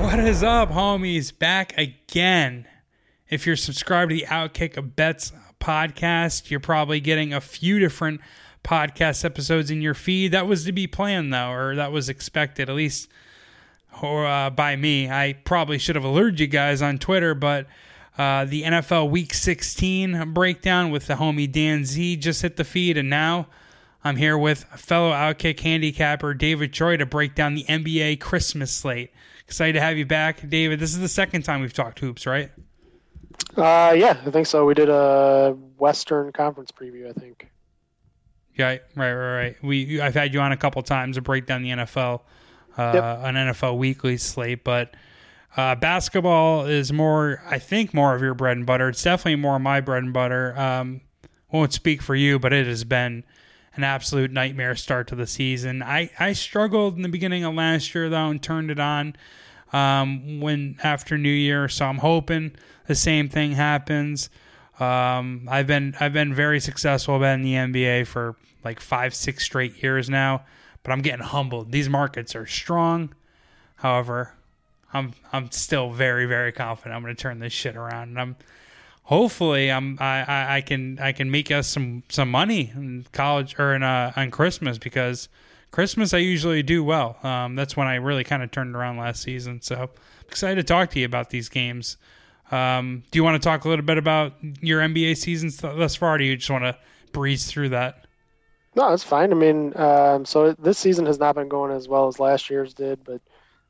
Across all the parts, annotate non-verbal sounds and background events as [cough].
What is up, homies? Back again. If you're subscribed to the Outkick of Bets podcast, you're probably getting a few different podcast episodes in your feed. That was to be planned, though, or that was expected, at least or, uh, by me. I probably should have alerted you guys on Twitter, but uh, the NFL Week 16 breakdown with the homie Dan Z just hit the feed, and now I'm here with fellow Outkick handicapper David Troy to break down the NBA Christmas slate. Excited to have you back, David. This is the second time we've talked hoops, right? Uh, yeah, I think so. We did a Western Conference preview, I think. Yeah, right, right, right. We I've had you on a couple times to break down the NFL, uh, yep. an NFL weekly slate, but uh, basketball is more, I think, more of your bread and butter. It's definitely more my bread and butter. Um, won't speak for you, but it has been an absolute nightmare start to the season. I, I struggled in the beginning of last year though and turned it on um, when after New Year, so I'm hoping the same thing happens. Um, I've been I've been very successful in the NBA for like five six straight years now, but I'm getting humbled. These markets are strong. However, I'm I'm still very very confident I'm going to turn this shit around, and I'm hopefully I'm I, I, I, can I can make us some some money in college or in uh, on Christmas because Christmas I usually do well. Um, that's when I really kind of turned around last season. So excited to talk to you about these games. Um, do you want to talk a little bit about your NBA season thus far? Or do you just want to breeze through that? No, it's fine. I mean, um, so this season has not been going as well as last year's did, but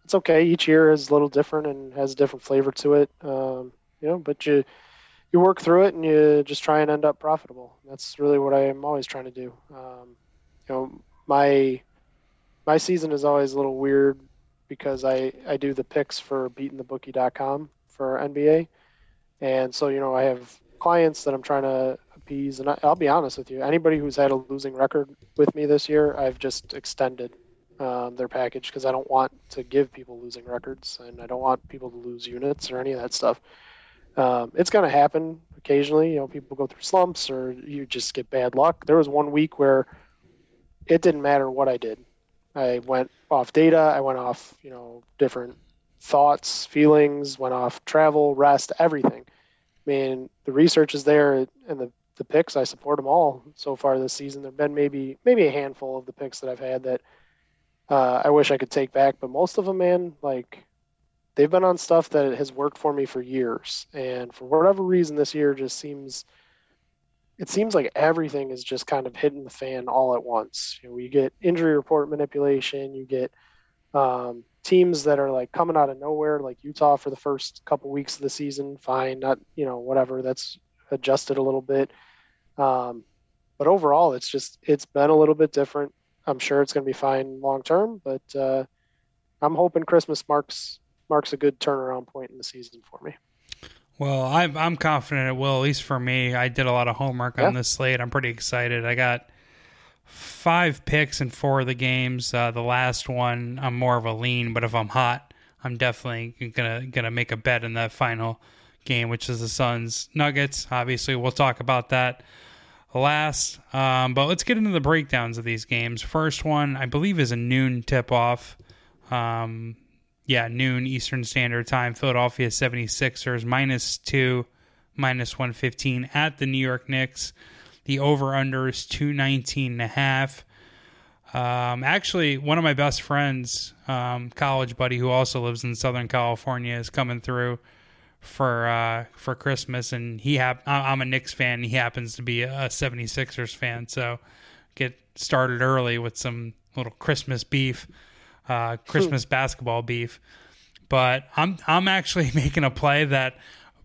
it's okay. Each year is a little different and has a different flavor to it. Um, you know, but you you work through it and you just try and end up profitable. That's really what I am always trying to do. Um, you know, my my season is always a little weird because I I do the picks for beatingthebookie.com for NBA, and so you know I have clients that I'm trying to appease, and I, will be honest with you, anybody who's had a losing record with me this year, I've just extended um, their package because I don't want to give people losing records, and I don't want people to lose units or any of that stuff. Um, it's going to happen occasionally. You know, people go through slumps or you just get bad luck. There was one week where it didn't matter what I did. I went off data. I went off, you know, different thoughts, feelings, went off travel, rest, everything. I mean, the research is there and the, the picks, I support them all so far this season. There have been maybe, maybe a handful of the picks that I've had that uh, I wish I could take back, but most of them, man, like they've been on stuff that has worked for me for years. And for whatever reason this year just seems it seems like everything is just kind of hitting the fan all at once. You know you get injury report manipulation. You get um, teams that are like coming out of nowhere like utah for the first couple weeks of the season. Fine not you know whatever. That's adjusted a little bit um, but overall it's just it's been a little bit different i'm sure it's going to be fine long term but uh, i'm hoping christmas marks marks a good turnaround point in the season for me. Well, I'm I'm confident it will. At least for me, I did a lot of homework yeah. on this slate. I'm pretty excited. I got five picks in four of the games. Uh, the last one, I'm more of a lean, but if I'm hot, I'm definitely gonna gonna make a bet in that final game, which is the Suns Nuggets. Obviously, we'll talk about that last. Um, but let's get into the breakdowns of these games. First one, I believe, is a noon tip off. Um, yeah, noon Eastern Standard Time. Philadelphia 76ers minus two, minus 115 at the New York Knicks. The over under is 219 and a half. Um, actually, one of my best friends, um, college buddy who also lives in Southern California, is coming through for uh, for Christmas, and he hap- I'm a Knicks fan. He happens to be a 76ers fan, so get started early with some little Christmas beef uh, Christmas basketball beef. but I'm I'm actually [laughs] making a play that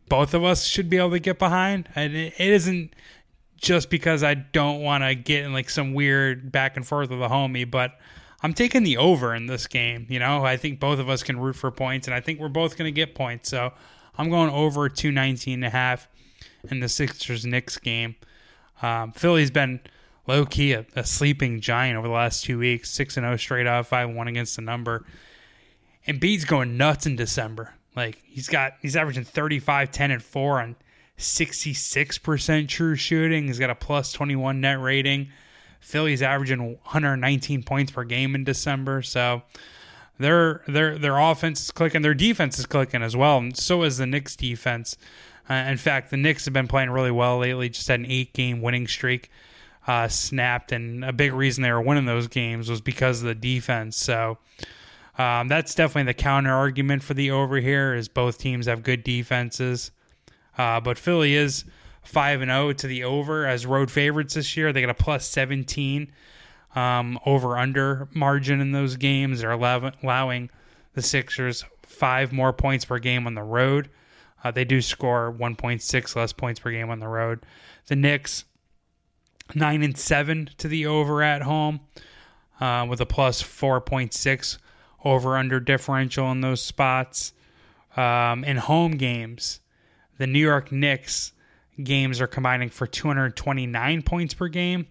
both of us should be able to get behind, and it, it isn't just because I don't want to get in like some weird back and forth with a homie, but I'm taking the over in this game. You know, I think both of us can root for points, and I think we're both going to get points. So I'm going over 219 and a half in the Sixers Knicks game. Um, Philly's been low key a, a, sleeping giant over the last two weeks, six and zero oh straight up, five one against the number. And Embiid's going nuts in December. Like he's got he's averaging 35, 10, and four on 66% true shooting. He's got a plus 21 net rating. Philly's averaging 119 points per game in December. So their their their offense is clicking, their defense is clicking as well, and so is the Knicks defense. Uh, in fact, the Knicks have been playing really well lately. Just had an eight game winning streak uh, snapped, and a big reason they were winning those games was because of the defense. So um, that's definitely the counter argument for the over here. Is both teams have good defenses, uh, but Philly is five and zero oh to the over as road favorites this year. They got a plus seventeen um, over under margin in those games. They're allowing the Sixers five more points per game on the road. Uh, they do score 1.6 less points per game on the road. The Knicks nine and seven to the over at home, uh, with a plus 4.6 over under differential in those spots. Um, in home games, the New York Knicks games are combining for 229 points per game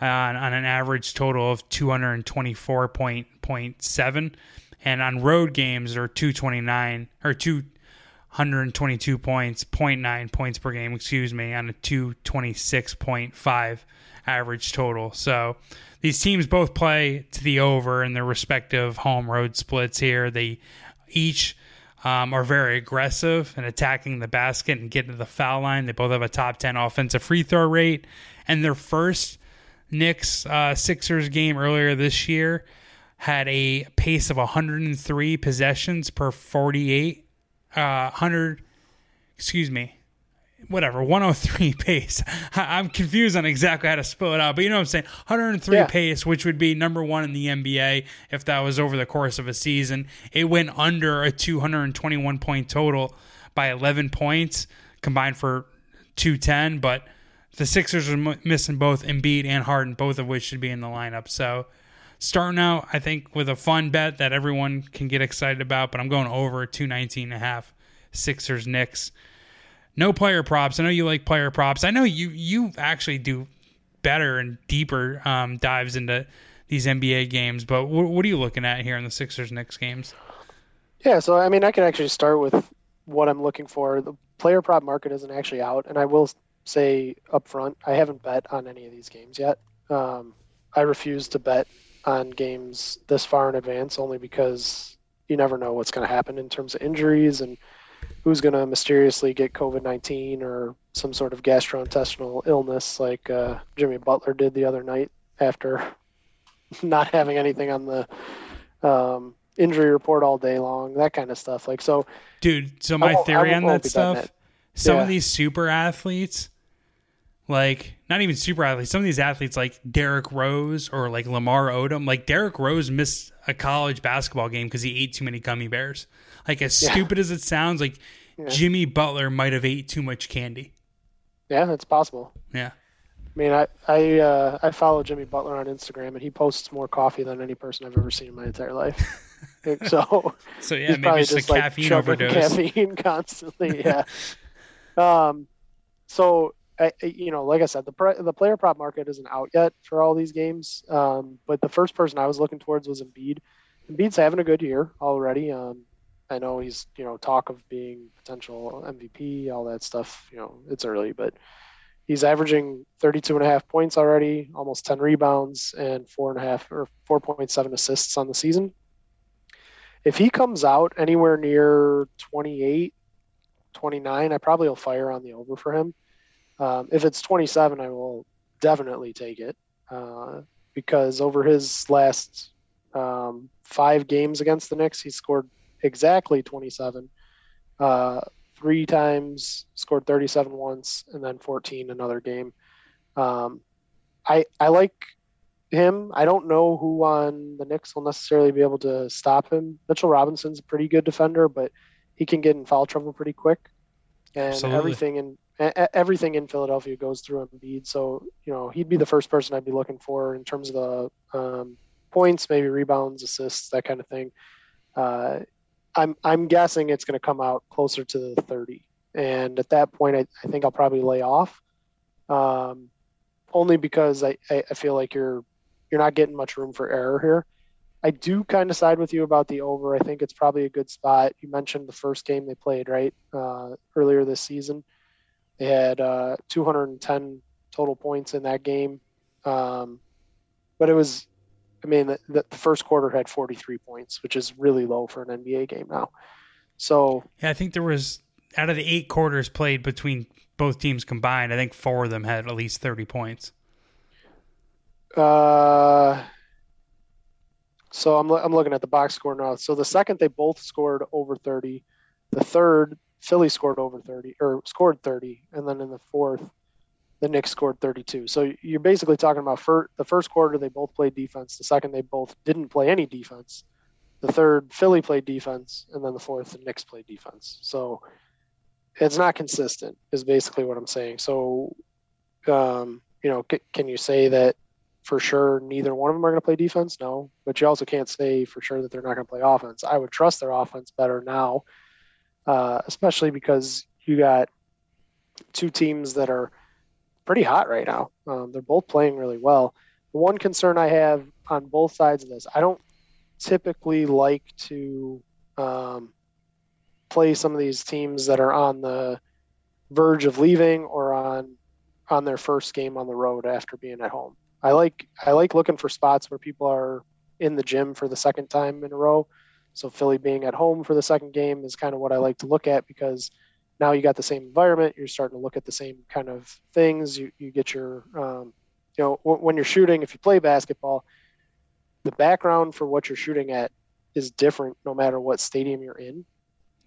on, on an average total of 224.7 and on road games are 229 or 222 points 0.9 points per game excuse me on a 226.5 average total so these teams both play to the over in their respective home road splits here they each um, are very aggressive and attacking the basket and getting to the foul line. They both have a top 10 offensive free throw rate. And their first Knicks uh, Sixers game earlier this year had a pace of 103 possessions per 48. Uh, 100, excuse me, whatever 103 [laughs] pace. I'm confused on exactly how to spell it out, but you know what I'm saying. 103 yeah. pace, which would be number one in the NBA if that was over the course of a season. It went under a 221 point total by 11 points combined for 210, but the Sixers are m- missing both Embiid and Harden, both of which should be in the lineup. So starting out, I think with a fun bet that everyone can get excited about, but I'm going over 219 and a half Sixers Knicks. No player props. I know you like player props. I know you you actually do better and deeper um, dives into these NBA games. But what, what are you looking at here in the Sixers Knicks games? Yeah, so I mean, I can actually start with what I'm looking for. The player prop market isn't actually out, and I will say up front, I haven't bet on any of these games yet. Um, I refuse to bet on games this far in advance only because you never know what's going to happen in terms of injuries and who's going to mysteriously get COVID 19 or some sort of gastrointestinal illness like uh, Jimmy Butler did the other night after [laughs] not having anything on the um, injury report all day long, that kind of stuff. Like, so, dude, so my theory on that stuff some yeah. of these super athletes, like not even super athletes, some of these athletes like Derrick Rose or like Lamar Odom, like Derrick Rose missed a college basketball game because he ate too many gummy bears. Like as yeah. stupid as it sounds, like yeah. Jimmy Butler might have ate too much candy. Yeah, it's possible. Yeah. I mean, I I uh, I follow Jimmy Butler on Instagram, and he posts more coffee than any person I've ever seen in my entire life. [laughs] so, so yeah, maybe it's just a like caffeine overdose. Caffeine [laughs] constantly, yeah. um, so You know, like I said, the the player prop market isn't out yet for all these games. Um, but the first person I was looking towards was Embiid. Embiid's having a good year already. Um, I know he's you know talk of being potential MVP, all that stuff. You know, it's early, but he's averaging 32 and a half points already, almost 10 rebounds, and four and a half or 4.7 assists on the season. If he comes out anywhere near 28, 29, I probably will fire on the over for him. Um, if it's 27, I will definitely take it uh, because over his last um, five games against the Knicks, he scored exactly 27. Uh, three times, scored 37 once, and then 14 another game. Um, I I like him. I don't know who on the Knicks will necessarily be able to stop him. Mitchell Robinson's a pretty good defender, but he can get in foul trouble pretty quick. And Absolutely. everything in everything in Philadelphia goes through Embiid. So you know he'd be the first person I'd be looking for in terms of the um, points, maybe rebounds, assists, that kind of thing. Uh, I'm I'm guessing it's going to come out closer to the 30, and at that point, I, I think I'll probably lay off. Um, only because I, I, feel like you're you're not getting much room for error here. I do kind of side with you about the over. I think it's probably a good spot. You mentioned the first game they played, right? Uh, earlier this season. They had uh, 210 total points in that game. Um, but it was, I mean, the, the, first quarter had 43 points, which is really low for an NBA game now. So, yeah, I think there was, out of the eight quarters played between both teams combined, I think four of them had at least 30 points. Uh, so I'm, I'm looking at the box score now. So the second they both scored over 30, the third Philly scored over 30 or scored 30, and then in the fourth, the Knicks scored 32. So you're basically talking about for, the first quarter they both played defense. The second they both didn't play any defense. The third Philly played defense, and then the fourth the Knicks played defense. So it's not consistent. Is basically what I'm saying. So, um, you know, c- can you say that for sure neither one of them are going to play defense? No, but you also can't say for sure that they're not going to play offense. I would trust their offense better now uh, especially because you got two teams that are pretty hot right now. Um, they're both playing really well. The one concern I have on both sides of this, I don't typically like to um, play some of these teams that are on the verge of leaving or on on their first game on the road after being at home. I like I like looking for spots where people are in the gym for the second time in a row so Philly being at home for the second game is kind of what I like to look at because now you got the same environment. You're starting to look at the same kind of things. You you get your um, you know w- when you're shooting, if you play basketball, the background for what you're shooting at is different no matter what stadium you're in.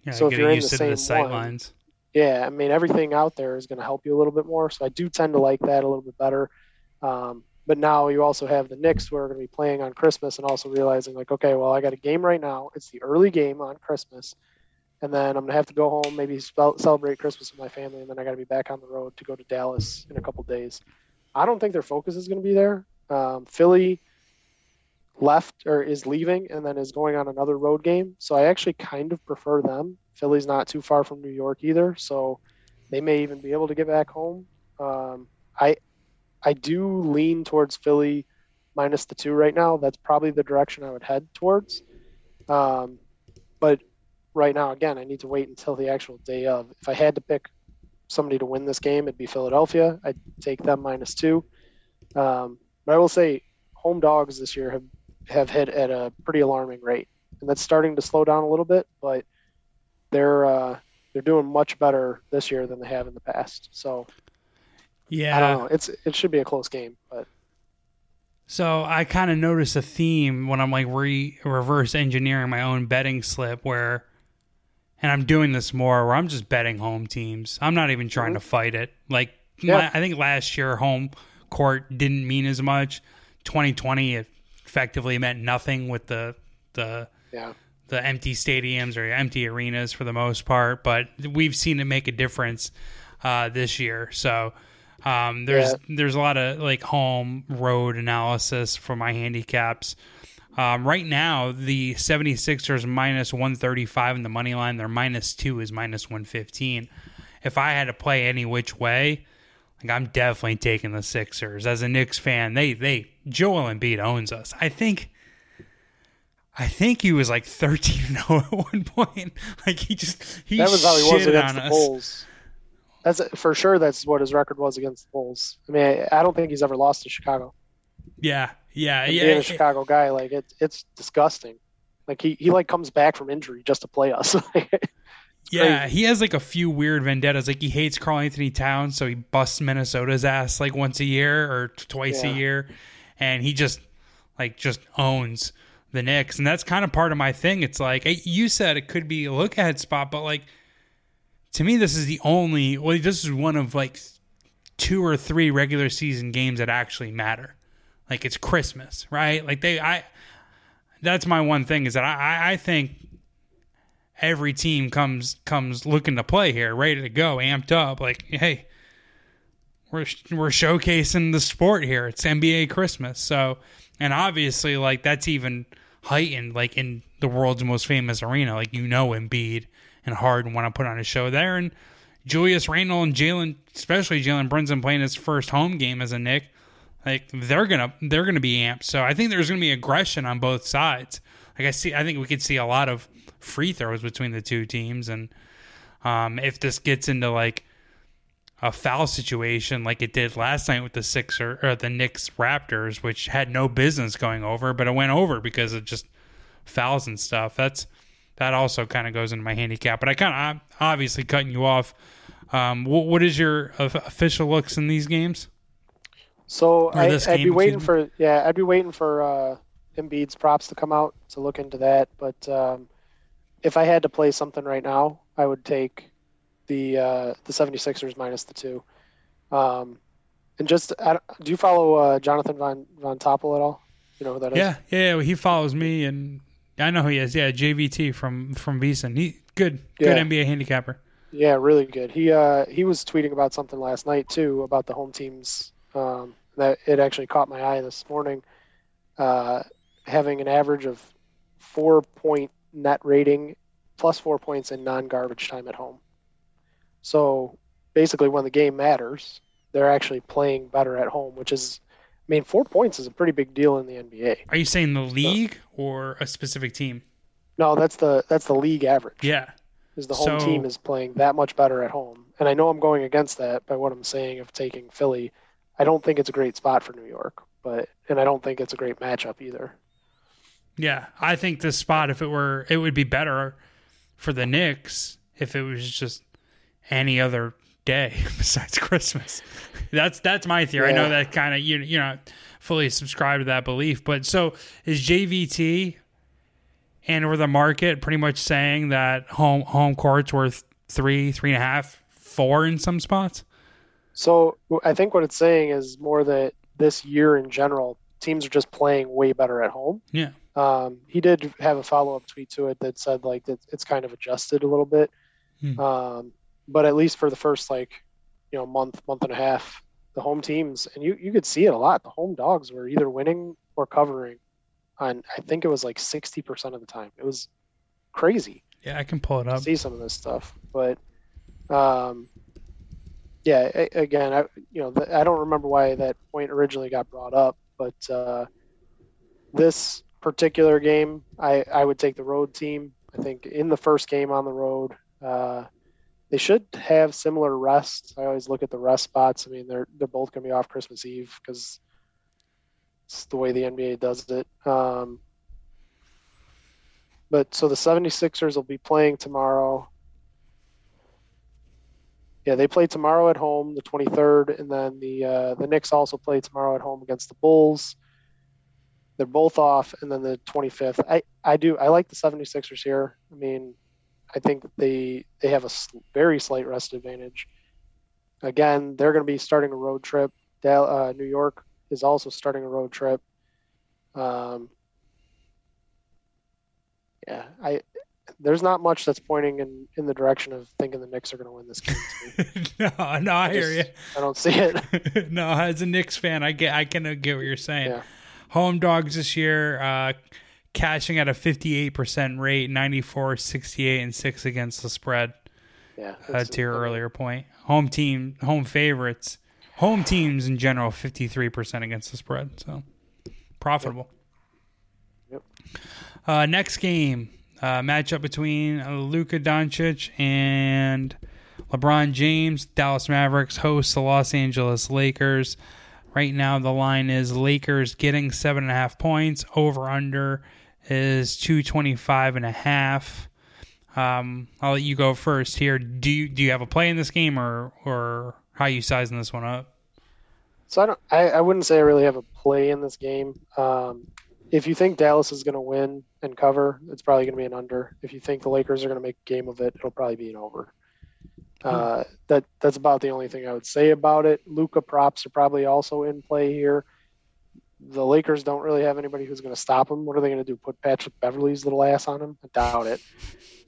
Yeah, so if you're in the same the sight one, lines. yeah, I mean everything out there is going to help you a little bit more. So I do tend to like that a little bit better. Um, but now you also have the Knicks who are going to be playing on Christmas and also realizing like, okay, well, I got a game right now. It's the early game on Christmas, and then I'm gonna have to go home, maybe celebrate Christmas with my family, and then I got to be back on the road to go to Dallas in a couple days. I don't think their focus is going to be there. Um, Philly left or is leaving and then is going on another road game. So I actually kind of prefer them. Philly's not too far from New York either, so they may even be able to get back home. Um, I I do lean towards Philly minus the two right now. That's probably the direction I would head towards. Um, but right now, again, I need to wait until the actual day of. If I had to pick somebody to win this game, it'd be Philadelphia. I'd take them minus two. Um, but I will say, home dogs this year have have hit at a pretty alarming rate, and that's starting to slow down a little bit. But they're uh, they're doing much better this year than they have in the past. So yeah, I don't know. It's it should be a close game, but so I kind of notice a theme when I'm like re reverse engineering my own betting slip where, and I'm doing this more where I'm just betting home teams. I'm not even trying mm-hmm. to fight it. Like yeah. I think last year home court didn't mean as much. 2020 it effectively meant nothing with the the yeah. the empty stadiums or empty arenas for the most part. But we've seen it make a difference uh, this year. So um, there's yeah. there's a lot of like home road analysis for my handicaps. Um, right now, the 76ers minus 135 in the money line. Their minus two is minus 115. If I had to play any which way, like I'm definitely taking the Sixers. As a Knicks fan, they they Joel Embiid owns us. I think. I think he was like 13 0 [laughs] at one point. Like he just he that was how he was against the Bulls. That's for sure. That's what his record was against the Bulls. I mean, I, don't think he's ever lost to Chicago. Yeah, yeah, and yeah. Being a Chicago guy, like it, it's disgusting. Like he, he like comes back from injury just to play us. [laughs] yeah, he has like a few weird vendettas. Like he hates Karl-Anthony Towns, so he busts Minnesota's ass like once a year or twice yeah. a year, and he just like just owns the Knicks, and that's kind of part of my thing. It's like you said, it could be a look ahead spot, but like to me, this is the only. Well, this is one of like two or three regular season games that actually matter. like it's Christmas, right? Like they, I, that's my one thing is that I, I think every team comes comes looking to play here, ready to go, amped up. Like, hey, we're we're showcasing the sport here. It's NBA Christmas, so and obviously like that's even heightened like in the world's most famous arena. Like you know, Embiid and Harden want to put on a show there, and Julius Randle and Jalen, especially Jalen Brunson playing his first home game as a Knick, Like they're gonna they're gonna be amped. So I think there's gonna be aggression on both sides. Like I see, I think we could see a lot of free throws between the two teams, and um, if this gets into like a foul situation like it did last night with the Sixer or the Knicks Raptors, which had no business going over, but it went over because of just fouls and stuff. That's that also kind of goes into my handicap. But I kind of obviously cutting you off. Um, what, what is your official looks in these games? So I, would be waiting for yeah, I'd be waiting for uh, Embiid's props to come out to look into that. But um, if I had to play something right now, I would take the uh, the 76ers minus the two. Um, and just do you follow uh, Jonathan Von Von Tobel at all? You know who that yeah, is? Yeah, yeah, he follows me, and I know who he is. Yeah, JVT from from VSiN. He good, good yeah. NBA handicapper. Yeah, really good. He uh he was tweeting about something last night too about the home teams. Um, that it actually caught my eye this morning. Uh, having an average of four point net rating plus four points in non garbage time at home. So basically, when the game matters, they're actually playing better at home, which is, I mean, four points is a pretty big deal in the NBA. Are you saying the league so, or a specific team? No, that's the that's the league average. Yeah, is the home so, team is playing that much better at home, and I know I'm going against that by what I'm saying of taking Philly. I don't think it's a great spot for New York, but and I don't think it's a great matchup either. Yeah, I think this spot, if it were, it would be better for the Knicks if it was just any other day [laughs] besides Christmas. That's that's my theory. Yeah. I know that kind of you you're not fully subscribed to that belief, but so is JVT and or the market pretty much saying that home home court's worth three, three and a half, four in some spots. So I think what it's saying is more that this year in general, teams are just playing way better at home. Yeah. Um, he did have a follow up tweet to it that said like that it's kind of adjusted a little bit. Hmm. Um, but at least for the first like you know month month and a half the home teams and you you could see it a lot. The home dogs were either winning or covering on i think it was like 60% of the time. It was crazy yeah i can pull it up. see some of this stuff but um yeah again i you know i don't remember why that point originally got brought up but uh this particular game i i would take the road team. I think in the first game on the road uh they should have similar rests. I always look at the rest spots. I mean, they're they're both going to be off Christmas Eve because it's the way the NBA does it. Um, but so the 76ers will be playing tomorrow. Yeah, they play tomorrow at home, the 23rd, and then the uh, the Knicks also play tomorrow at home against the Bulls. They're both off, and then the 25th. I I do I like the 76ers here. I mean, I think they they have a very slight rest advantage. Again, they're going to be starting a road trip. Uh, New York is also starting a road trip. Um, yeah, I there's not much that's pointing in, in the direction of thinking the Knicks are going to win this game. [laughs] no, no, I, I hear you. I don't see it. [laughs] [laughs] no, as a Knicks fan, I get I can get what you're saying. Yeah. Home dogs this year. Uh, cashing at a 58% rate, 94, 68, and 6 against the spread. Yeah. Uh, to your earlier point. Home team, home favorites, home teams in general, 53% against the spread. So profitable. Yep. yep. Uh, next game, uh, matchup between Luka Doncic and LeBron James. Dallas Mavericks host the Los Angeles Lakers. Right now, the line is Lakers getting seven and a half points. Over under is 225 and a half. Um, I'll let you go first here. Do you, do you have a play in this game or, or how you sizing this one up? So I don't, I, I wouldn't say I really have a play in this game. Um, if you think Dallas is going to win and cover, it's probably going to be an under. If you think the Lakers are going to make a game of it, it'll probably be an over. Uh, that that's about the only thing I would say about it. Luka props are probably also in play here. The Lakers don't really have anybody who's going to stop him. What are they going to do? Put Patrick Beverley's little ass on him? I doubt it.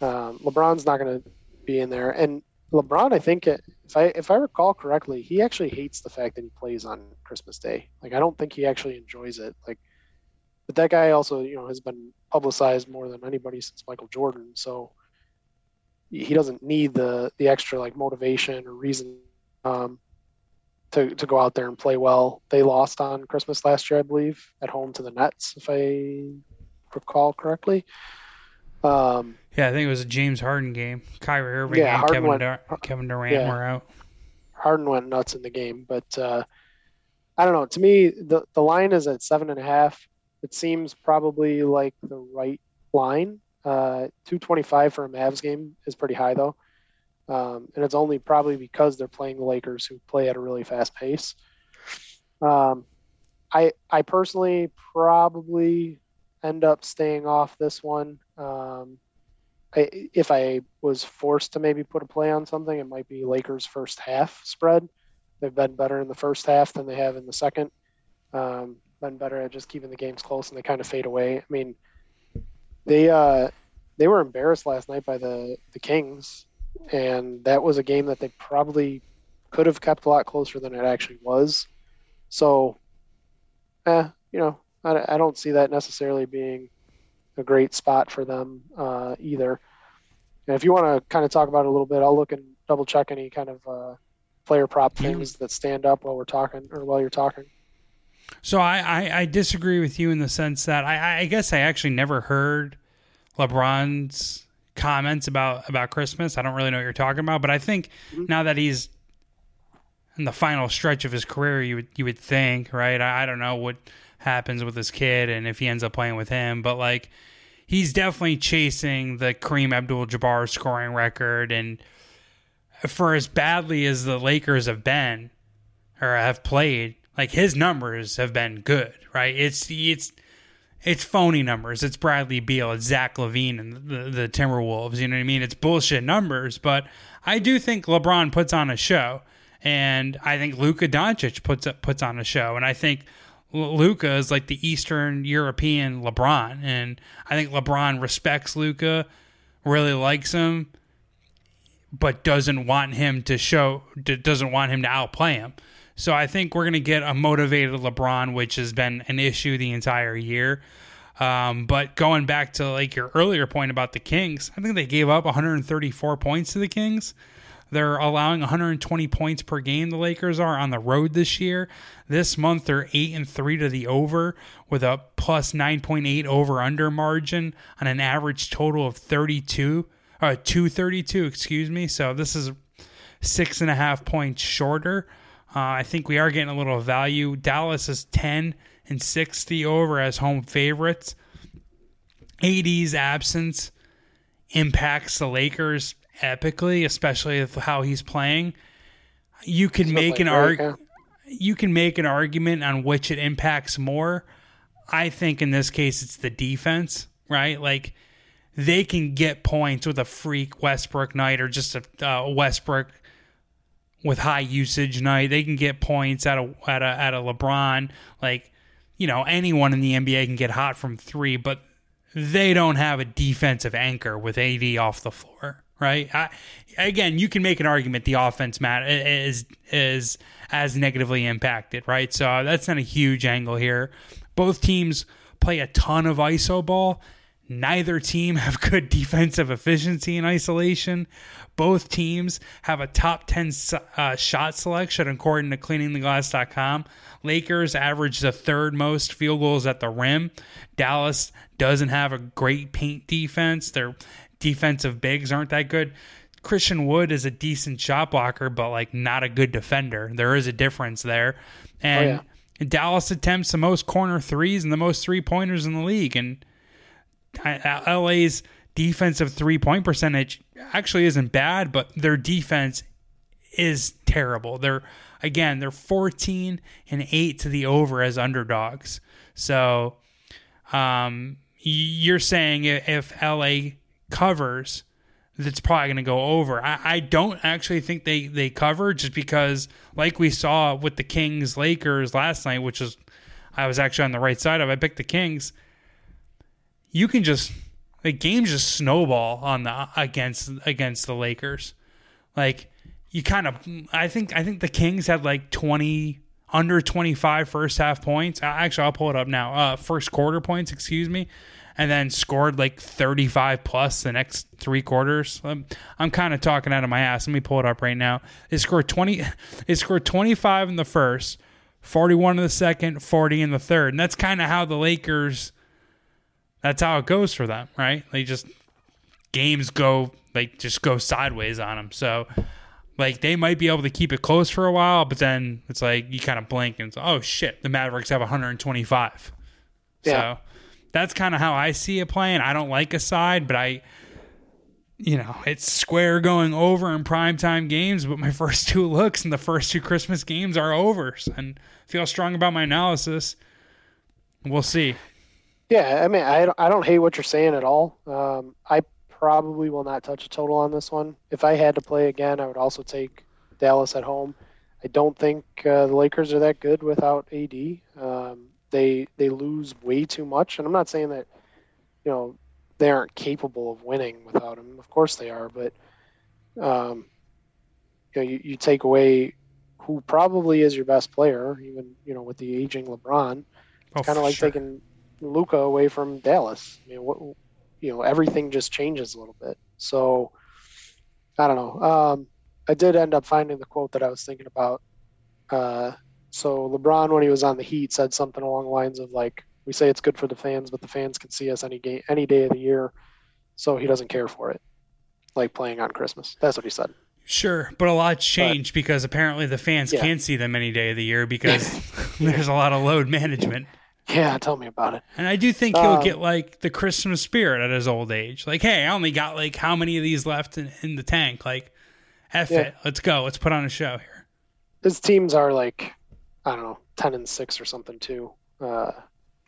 Um, LeBron's not going to be in there, and LeBron, I think, if I if I recall correctly, he actually hates the fact that he plays on Christmas Day. Like, I don't think he actually enjoys it. Like, but that guy also, you know, has been publicized more than anybody since Michael Jordan. So he doesn't need the the extra like motivation or reason um, to to go out there and play well. They lost on Christmas last year, I believe, at home to the Nets, if I recall correctly. Um, yeah, I think it was a James Harden game. Kyrie Irving yeah, and Kevin, went, Dur- Kevin Durant yeah, were out. Harden went nuts in the game, but uh, I don't know. To me, the the line is at seven and a half. It seems probably like the right line. Uh, 225 for a Mavs game is pretty high though. Um, and it's only probably because they're playing the Lakers who play at a really fast pace. Um, I I personally probably end up staying off this one. Um, I, if I was forced to maybe put a play on something, it might be Lakers first half spread. They've been better in the first half than they have in the second. Um, been better at just keeping the games close, and they kind of fade away. I mean, they uh, they were embarrassed last night by the the Kings and that was a game that they probably could have kept a lot closer than it actually was. So, eh, you know, I, I don't see that necessarily being a great spot for them uh, either. And if you want to kind of talk about it a little bit, I'll look and double check any kind of uh, player prop things that stand up while we're talking or while you're talking. So I, I, I disagree with you in the sense that I, I guess I actually never heard LeBron's comments about about Christmas. I don't really know what you're talking about, but I think mm-hmm. now that he's in the final stretch of his career, you would you would think, right? I, I don't know what happens with his kid and if he ends up playing with him, but like he's definitely chasing the Kareem Abdul-Jabbar scoring record, and for as badly as the Lakers have been or have played, like his numbers have been good, right? It's it's it's phony numbers. It's Bradley Beal, it's Zach LaVine, and the, the Timberwolves. You know what I mean? It's bullshit numbers, but I do think LeBron puts on a show, and I think Luka Doncic puts puts on a show, and I think Luka is like the Eastern European LeBron, and I think LeBron respects Luka, really likes him, but doesn't want him to show, doesn't want him to outplay him. So I think we're going to get a motivated LeBron, which has been an issue the entire year. Um, but going back to like your earlier point about the Kings, I think they gave up 134 points to the Kings. They're allowing 120 points per game. The Lakers are on the road this year. This month they're eight and three to the over with a plus 9.8 over under margin on an average total of 32, uh, 232, excuse me. So this is six and a half points shorter. Uh, I think we are getting a little value. Dallas is 10 and 60 over as home favorites. AD's absence impacts the Lakers epically, especially with how he's playing. You can make an argument. You can make an argument on which it impacts more. I think in this case it's the defense, right? Like they can get points with a freak Westbrook night or just a uh, Westbrook with high usage night. They can get points out of out of at a LeBron. Like, you know, anyone in the NBA can get hot from three, but they don't have a defensive anchor with AD off the floor, right? I, again, you can make an argument the offense mat is is as negatively impacted, right? So uh, that's not a huge angle here. Both teams play a ton of iso ball. Neither team have good [laughs] defensive efficiency in isolation. Both teams have a top 10 uh, shot selection according to cleaningtheglass.com. Lakers average the third most field goals at the rim. Dallas doesn't have a great paint defense. Their defensive bigs aren't that good. Christian Wood is a decent shot blocker, but like not a good defender. There is a difference there. And oh, yeah. Dallas attempts the most corner threes and the most three pointers in the league. And LA's defensive three point percentage actually isn't bad, but their defense is terrible. They're again, they're 14 and 8 to the over as underdogs. So um, you're saying if LA covers, that's probably going to go over. I, I, don't actually think they, they cover just because, like we saw with the Kings Lakers last night, which was I was actually on the right side of. I picked the Kings. You can just the games just snowball on the against against the Lakers. Like you kind of I think I think the Kings had like 20 under 25 first half points. Actually, I'll pull it up now. Uh first quarter points, excuse me. And then scored like 35 plus the next three quarters. I'm, I'm kind of talking out of my ass. Let me pull it up right now. It scored 20 [laughs] it scored 25 in the first, 41 in the second, 40 in the third. And that's kind of how the Lakers that's how it goes for them, right? They just games go like just go sideways on them. So like they might be able to keep it close for a while, but then it's like you kind of blink and it's oh shit, the Mavericks have 125. Yeah. So that's kind of how I see it playing. I don't like a side, but I you know, it's square going over in primetime games, but my [laughs] first two looks in the first two Christmas games are overs and feel strong about my analysis. We'll see. Yeah, I mean, I don't, I don't hate what you're saying at all. Um, I probably will not touch a total on this one. If I had to play again, I would also take Dallas at home. I don't think uh, the Lakers are that good without AD. Um, they they lose way too much, and I'm not saying that you know they aren't capable of winning without him. Of course they are, but um, you know you, you take away who probably is your best player, even you know with the aging LeBron. It's oh, kind of like sure. taking Luka away from Dallas. I mean, what you know, everything just changes a little bit. So I don't know. Um, I did end up finding the quote that I was thinking about. Uh, so LeBron, when he was on the Heat, said something along the lines of like, "We say it's good for the fans, but the fans can see us any game, any day of the year, so he doesn't care for it, like playing on Christmas." That's what he said. Sure, but a lot's changed but, because apparently the fans yeah. can't see them any day of the year because [laughs] [laughs] there's a lot of load management. Yeah, tell me about it. And I do think he'll um, get like the Christmas spirit at his old age. Like, hey, I only got like how many of these left in, in the tank? Like, F yeah. it. Let's go. Let's put on a show here. His teams are like, I don't know, 10 and 6 or something too uh,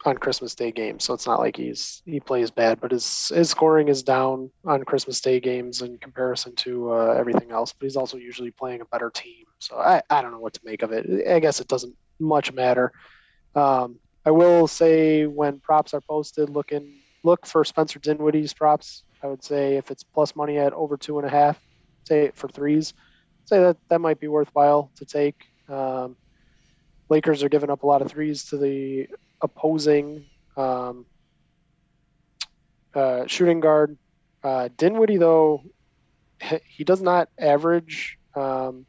on Christmas Day games. So it's not like he's he plays bad, but his, his scoring is down on Christmas Day games in comparison to uh, everything else. But he's also usually playing a better team. So I, I don't know what to make of it. I guess it doesn't much matter. Um, I will say when props are posted, look in look for Spencer Dinwiddie's props. I would say if it's plus money at over two and a half, say for threes, say that that might be worthwhile to take. Um, Lakers are giving up a lot of threes to the opposing um, uh, shooting guard. Uh, Dinwiddie, though, he does not average um,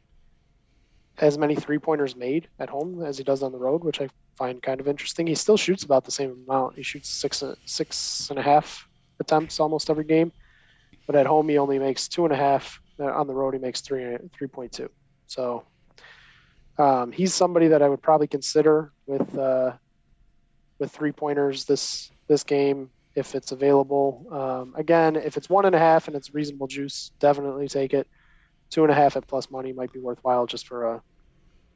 as many three pointers made at home as he does on the road, which I find kind of interesting. He still shoots about the same amount. He shoots six six and a half attempts almost every game, but at home he only makes two and a half. Uh, on the road he makes three three point two. So um, he's somebody that I would probably consider with uh, with three pointers this this game if it's available. Um, again, if it's one and a half and it's reasonable juice, definitely take it. Two and a half at plus money might be worthwhile just for a, a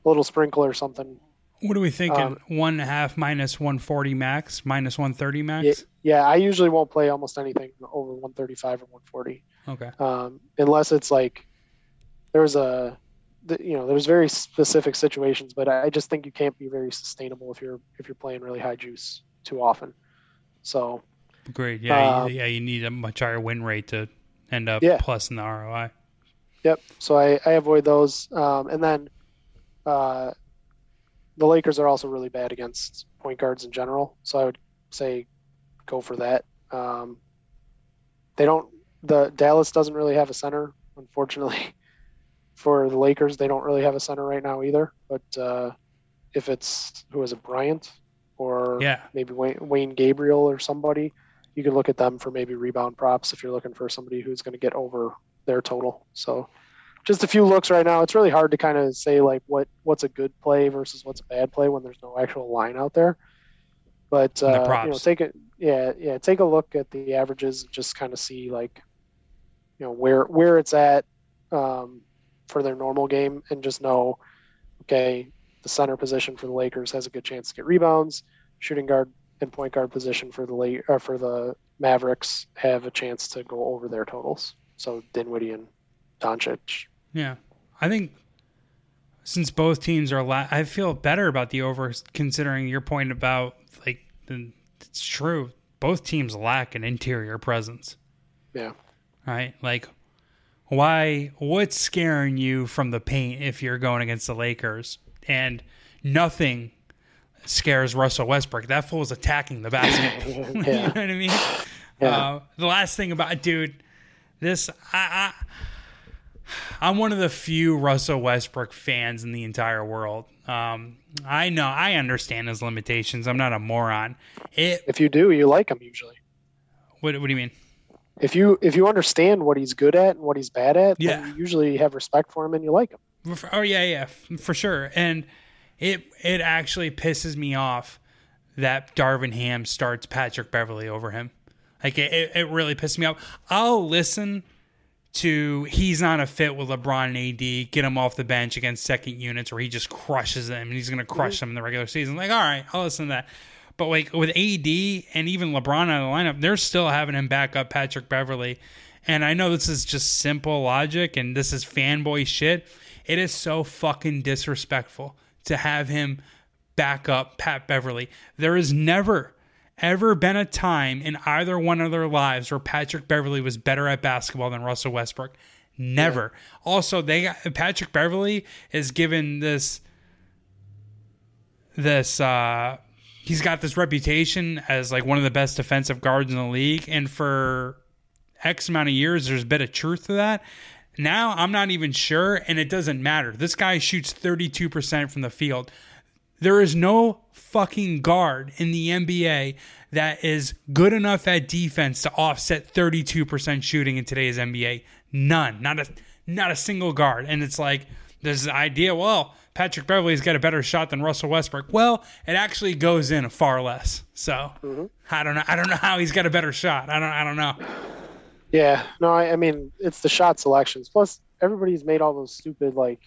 little sprinkle or something what are we thinking? Um, one and a half minus 140 max, minus 130 max? Yeah, yeah, I usually won't play almost anything over 135 or 140. Okay. Um, unless it's like there's a, you know, there's very specific situations, but I just think you can't be very sustainable if you're if you're playing really high juice too often. So. Great. Yeah. Um, yeah. You need a much higher win rate to end up yeah. plus in the ROI. Yep. So I, I avoid those. Um, and then, uh, the Lakers are also really bad against point guards in general. So I would say go for that. Um, they don't. The Dallas doesn't really have a center, unfortunately. [laughs] For the Lakers, they don't really have a center right now either. But uh, if it's who is it, Bryant, or yeah. maybe Wayne, Wenyen Gabriel or somebody, you could look at them for maybe rebound props if you're looking for somebody who's going to get over their total. So just a few looks right now. It's really hard to kind of say like what what's a good play versus what's a bad play when there's no actual line out there. But uh, you know, take it, yeah, yeah, take a look at the averages and just kind of see like, you know, where where it's at um, for their normal game, and just know, okay, the center position for the Lakers has a good chance to get rebounds. Shooting guard and point guard position for the late or for the Mavericks have a chance to go over their totals. So Dinwiddie and Doncic yeah, I think since both teams are, la- I feel better about the over considering your point about like the, it's true. Both teams lack an interior presence. Yeah. Right? Like why what's scaring you from the paint if you're going against the Lakers? And nothing scares Russell Westbrook. That fool is attacking the basket. [laughs] [laughs] You know what I mean? Yeah. Uh, the last thing about dude, this I, I I'm one of the few Russell Westbrook fans in the entire world. Um, I know I understand his limitations. I'm not a moron. It If you do, you like him usually. what, what do you mean? If you if you understand what he's good at and what he's bad at, Yeah. then you usually have respect for him and you like him. Oh yeah, yeah, for sure. And it it actually pisses me off that Darvin Ham starts Patrick Beverley over him. Like it, it, it really pissed me off. I'll listen to he's not a fit with LeBron and AD, get him off the bench against second units where he just crushes them and he's going to crush mm-hmm. them in the regular season. Like, all right, I'll listen to that. But like with AD and even LeBron out of the lineup, they're still having him back up Patrick Beverley. And I know this is just simple logic and this is fanboy shit. It is so fucking disrespectful to have him back up Pat Beverley. There is never, ever been a time in either one of their lives where Patrick Beverley was better at basketball than Russell Westbrook. Never. Also, they got Patrick Beverley is given this this uh he's got this reputation as like one of the best defensive guards in the league and for x amount of years there's a bit of truth to that now i'm not even sure and it doesn't matter this guy shoots 32% from the field there is no fucking guard in the NBA that is good enough at defense to offset 32% shooting in today's NBA. None. Not a not a single guard. And it's like there's the idea, well, Patrick Beverley's got a better shot than Russell Westbrook. Well, it actually goes in far less. So mm-hmm. I don't know. I don't know how he's got a better shot. I don't I don't know. Yeah, no, I, I mean it's the shot selections. Plus, everybody's made all those stupid like,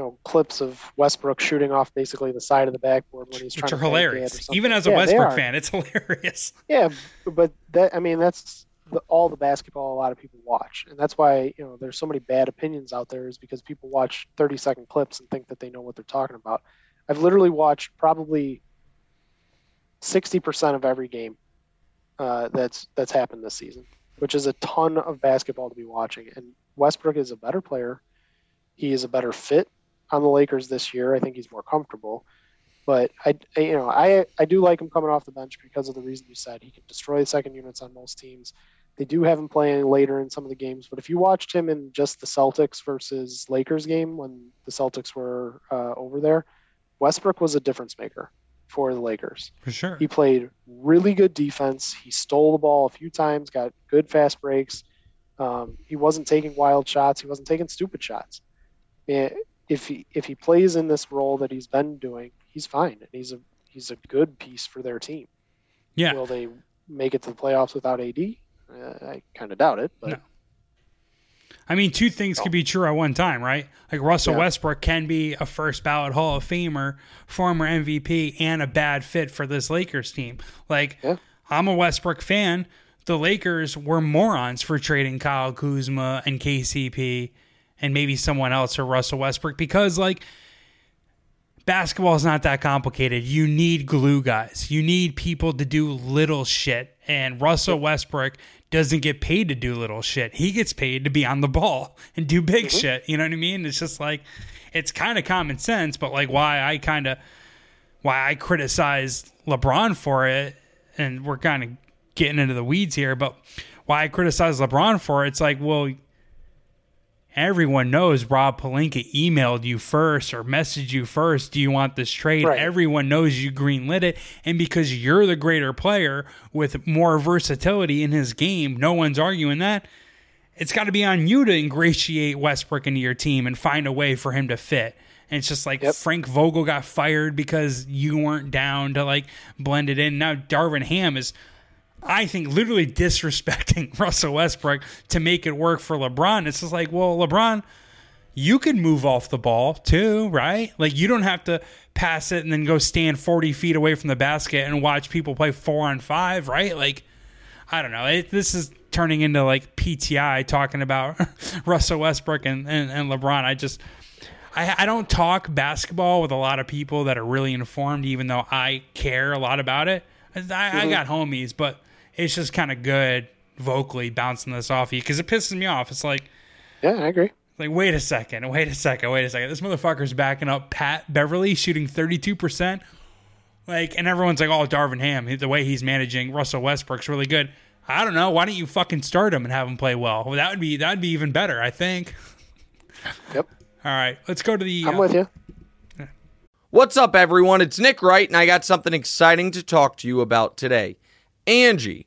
you know, clips of Westbrook shooting off basically the side of the backboard when he's trying Which to are bank it or hilarious. Even as a Yeah, Westbrook fan, it's [laughs] hilarious. Yeah, but that I mean that's the, all the basketball a lot of people watch, and that's why you know there's so many bad opinions out there is because people watch 30 second clips and think that they know what they're talking about. I've literally watched probably 60% of every game uh, that's that's happened this season, which is a ton of basketball to be watching. And Westbrook is a better player. He is a better fit on the Lakers this year. I think he's more comfortable. But I, I- you know, I I do like him coming off the bench because of the reason you said. He can destroy the second units on most teams. They do have him playing later in some of the games, but if you watched him in just the Celtics versus Lakers game when the Celtics were uh, over there, Westbrook was a difference maker for the Lakers. For sure. He played really good defense. He stole the ball a few times, got good fast breaks. Um, he wasn't taking wild shots. He wasn't taking stupid shots. If he if he plays in this role that he's been doing, he's fine, and he's a he's a good piece for their team. Yeah. Will they make it to the playoffs without AD? Uh, I kind of doubt it, but No. I mean, two things could be true at one time, right? Like Russell Yeah. Westbrook can be a first ballot Hall of Famer, former MVP, and a bad fit for this Lakers team. Like, Yeah. I'm a Westbrook fan. The Lakers were morons for trading Kyle Kuzma and KCP and maybe someone else or Russell Westbrook because, like, basketball is not that complicated. You need glue guys. You need people to do little shit. And Russell Westbrook doesn't get paid to do little shit. He gets paid to be on the ball [laughs] and do big mm-hmm. shit. You know what I mean? It's just like it's kind of common sense, but like why I kind of why I criticize LeBron for it and we're kind of getting into the weeds here, but why I criticize LeBron for it, it's like, well, everyone knows Rob Pelinka emailed you first or messaged you first. Do you want this trade? Right. Everyone knows you greenlit it. And because you're the greater player with more versatility in his game, no one's arguing that. It's got to be on you to ingratiate Westbrook into your team and find a way for him to fit. And it's just like Yep. Frank Vogel got fired because you weren't down to like blend it in. Now Darvin Ham is I think literally disrespecting [laughs] Russell Westbrook to make it work for LeBron. It's just like, well, LeBron, you can move off the ball too, right? Like you don't have to pass it and then go stand 40 feet away from the basket and watch people play four on five, right? Like, I don't know. It, this is turning into like PTI talking about [laughs] Russell Westbrook and, and, and LeBron. I just, I, I don't talk basketball with a lot of people that are really informed, even though I care a lot about it. I, mm-hmm. I got homies, but it's just kind of good vocally bouncing this off you because it pisses me off. It's like, yeah, I agree. Like, wait a second, wait a second, wait a second. This motherfucker's backing up Pat Beverley shooting 32%. Like, and everyone's like, oh, Darvin Ham, the way he's managing Russell Westbrook's really good. I don't know. Why don't you fucking start him and have him play well? well that would be that would be even better, I think. Yep. All right, let's go to the. I'm uh, with you. What's up, everyone? It's Nick Wright, and I got something exciting to talk to you about today. Angie,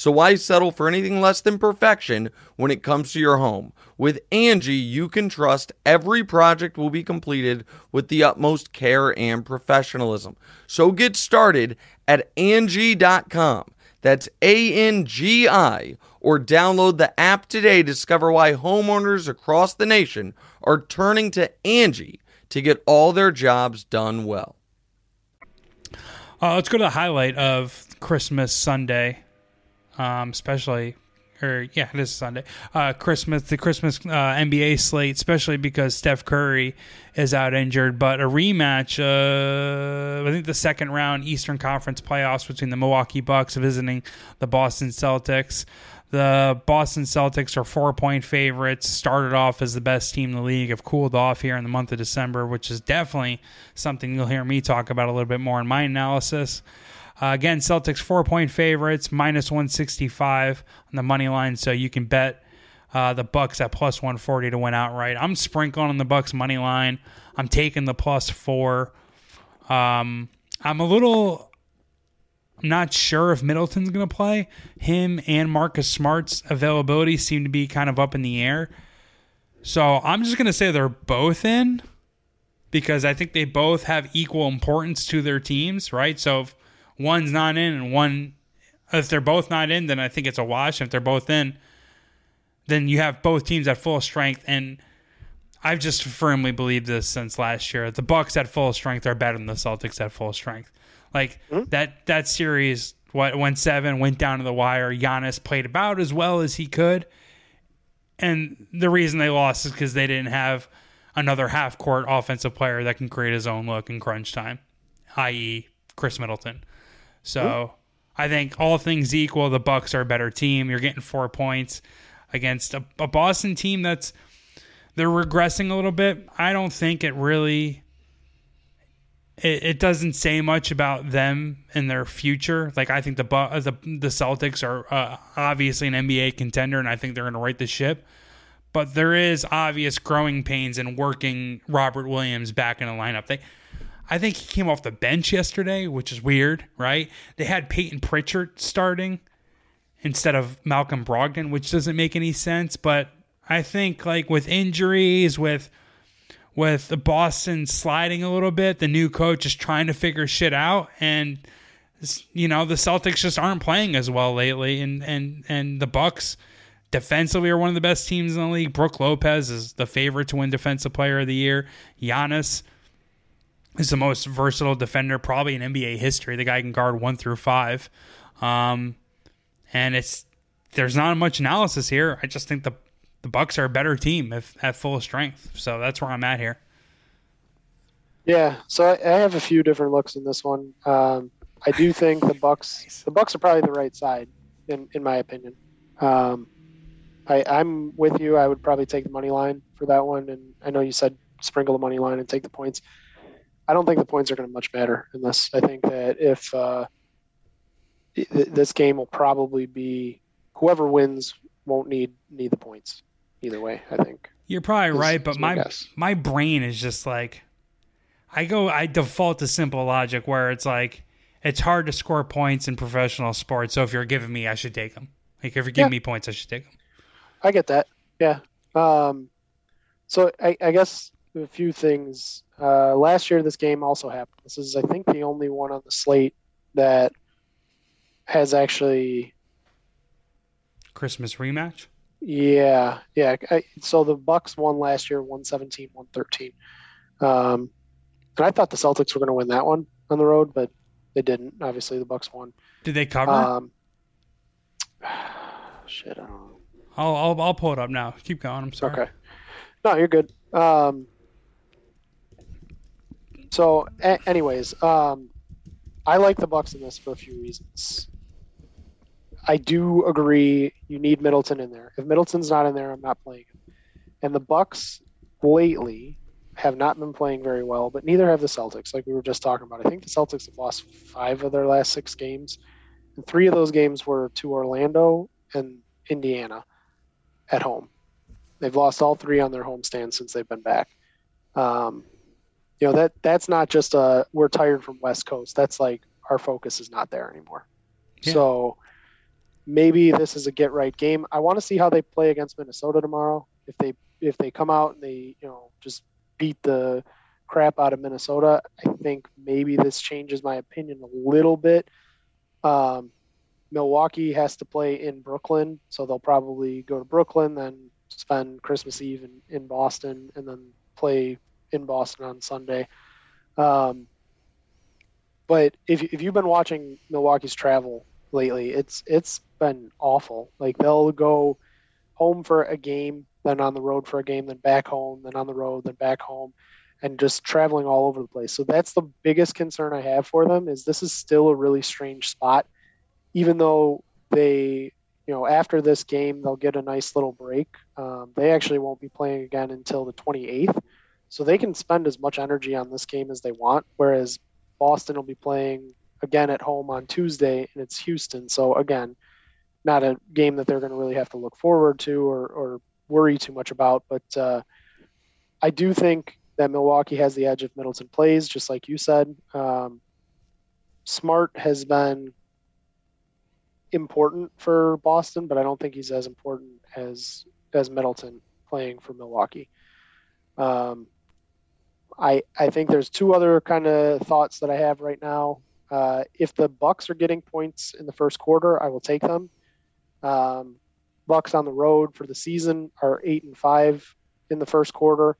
So why settle for anything less than perfection when it comes to your home? With Angie, you can trust every project will be completed with the utmost care and professionalism. So get started at Angie.com. That's A N G I or download the app today to discover why homeowners across the nation are turning to Angie to get all their jobs done well. Uh, let's go to the highlight of Christmas Sunday, um, especially, or yeah, it is Sunday. Uh, Christmas, the Christmas uh, NBA slate, especially because Steph Curry is out injured. But a rematch, uh, I think the second round Eastern Conference playoffs between the Milwaukee Bucks visiting the Boston Celtics. The Boston Celtics are four point favorites. Started off as the best team in the league. Have cooled off here in the month of December, which is definitely something you'll hear me talk about a little bit more in my analysis. Uh, again, Celtics four point favorites, minus 165 on the money line. So you can bet uh, the Bucks at plus 140 to win outright. I'm sprinkling on the Bucks money line. I'm taking the plus four. Um, I'm a little not sure if Middleton's going to play. Him and Marcus Smart's availability seem to be kind of up in the air. So I'm just going to say they're both in because I think they both have equal importance to their teams, right? So if one's not in and one, if they're both not in, then I think it's a wash. If they're both in, then you have both teams at full strength. And I've just firmly believed this since last year. The Bucks at full strength are better than the Celtics at full strength. Like mm-hmm. that that series what went seven, went down to the wire. Giannis played about as well as he could. And the reason they lost is because they didn't have another half court offensive player that can create his own look in crunch time, i.e. Khris Middleton. So. I think all things equal, the Bucks are a better team. You're getting four points against a, a Boston team that's they're regressing a little bit. I don't think it really it, it, doesn't say much about them and their future. Like I think the the the Celtics are uh, obviously an NBA contender, and I think they're going to right the ship. But there is obvious growing pains in working Robert Williams back in the lineup. They, I think he came off the bench yesterday, which is weird, right? They had Payton Pritchard starting instead of Malcolm Brogdon, which doesn't make any sense. But I think like with injuries, with with the Boston sliding a little bit, the new coach is trying to figure shit out, and you know the Celtics just aren't playing as well lately, and and and the Bucks defensively are one of the best teams in the league. Brook Lopez is the favorite to win Defensive Player of the Year. Giannis is the most versatile defender probably in NBA history. The guy can guard one through five, um, and it's there's not much analysis here. I just think the the Bucks are a better team if at full strength. So that's where I'm at here. Yeah, so I, I have a few different looks in this one. Um, I do think the Bucks nice. the Bucks are probably the right side in in my opinion. Um, I, I'm with you. I would probably take the money line for that one, and I know you said sprinkle the money line and take the points. I don't think the points are going to much matter in this. I think that if uh, this game will probably be whoever wins won't need need the points either way. I think you're probably is, right, but my my my brain is just like I go I default to simple logic where it's like it's hard to score points in professional sports. So if you're giving me, I should take them. Like if you're giving Yeah. me points, I should take them. I get that. Yeah. Um, so I, I guess a few things. Uh, last year, this game also happened. This is, I think, the only one on the slate that has actually. Christmas rematch. Yeah, yeah. I, so the Bucks won last year, 117, 113. Um, and I thought the Celtics were going to win that one on the road, but they didn't. Obviously, the Bucks won. Did they cover? Um, [sighs] shit, I don't know. I'll, I'll I'll pull it up now. Keep going. I'm sorry. Okay. No, you're good. Um, so, a- anyways, um, I like the Bucks in this for a few reasons. I do agree you need Middleton in there. If Middleton's not in there, I'm not playing him. And the Bucks lately have not been playing very well, but neither have the Celtics, like we were just talking about. I think the Celtics have lost five of their last six games, and three of those games were to Orlando and Indiana at home. They've lost all three on their homestand since they've been back. Um, you know that that's not just a we're tired from West Coast. That's like our focus is not there anymore. Yeah. So maybe this is a get right game. I want to see how they play against Minnesota tomorrow. If they if they come out and they you know just beat the crap out of Minnesota, I think maybe this changes my opinion a little bit. Um, Milwaukee has to play in Brooklyn, so they'll probably go to Brooklyn, then spend Christmas Eve in, in Boston, and then play in Boston on Sunday. Um, but if, if you've been watching Milwaukee's travel lately, it's it's been awful. Like they'll go home for a game, then on the road for a game, then back home, then on the road, then back home, and just traveling all over the place. So that's the biggest concern I have for them is this is still a really strange spot, even though they, you know, after this game they'll get a nice little break. Um, they actually won't be playing again until the 28th, so they can spend as much energy on this game as they want. Whereas Boston will be playing again at home on Tuesday, and it's Houston. So again, not a game that they're going to really have to look forward to or, or worry too much about. But uh, I do think that Milwaukee has the edge if Middleton plays, just like you said. Um, Smart has been important for Boston, but I don't think he's as important as as Middleton playing for Milwaukee. Um, I I think there's two other kind of thoughts that I have right now. Uh, if the Bucks are getting points in the first quarter, I will take them. Um, Bucks on the road for the season are eight and five in the first quarter.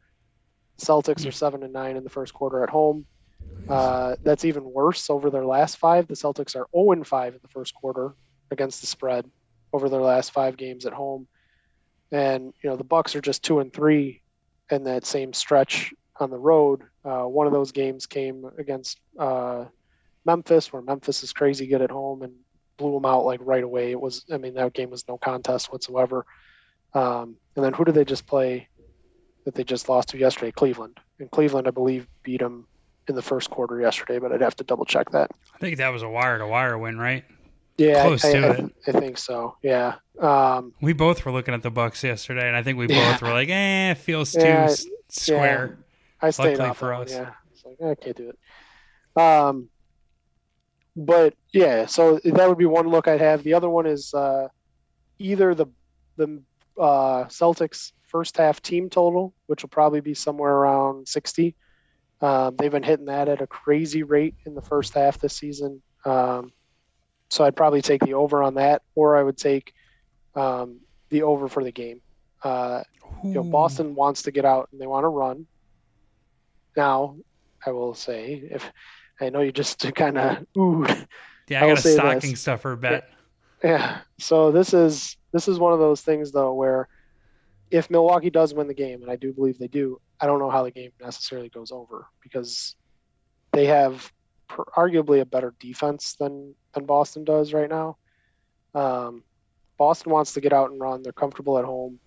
Celtics are seven and nine in the first quarter at home. Uh, that's even worse over their last five. The Celtics are 0 and 5 in the first quarter against the spread over their last five games at home. And you know the Bucks are just two and three in that same stretch on the road. Uh, one of those games came against uh, Memphis, where Memphis is crazy good at home and blew them out like right away. It was, I mean, that game was no contest whatsoever. Um, and then who did they just play that they just lost to yesterday? Cleveland. And Cleveland, I believe, beat them in the first quarter yesterday, but I'd have to double check that. I think that was a wire to wire win, right? Yeah, Close I, to I, it. I think so. Yeah. Um, We both were looking at the Bucks yesterday, and I think we Yeah. both were like, "Eh, it feels too Yeah, s- square." I stayed Luckily off for one, us. Yeah, it's like I can't do it. Um, but yeah, so that would be one look I'd have. The other one is uh, either the the uh, Celtics first half team total, which will probably be somewhere around sixty. Um, they've been hitting that at a crazy rate in the first half this season. Um, so I'd probably take the over on that, or I would take um, the over for the game. Uh, you know, Boston wants to get out and they want to run. Now, I will say, if I know you just to kind of ooh, Yeah, I I got a stocking this. stuffer bet. yeah. So this is this is one of those things though where if Milwaukee does win the game, and I do believe they do, I don't know how the game necessarily goes over because they have per, arguably a better defense than than Boston does right now. Um, Boston wants to get out and run. They're comfortable at home.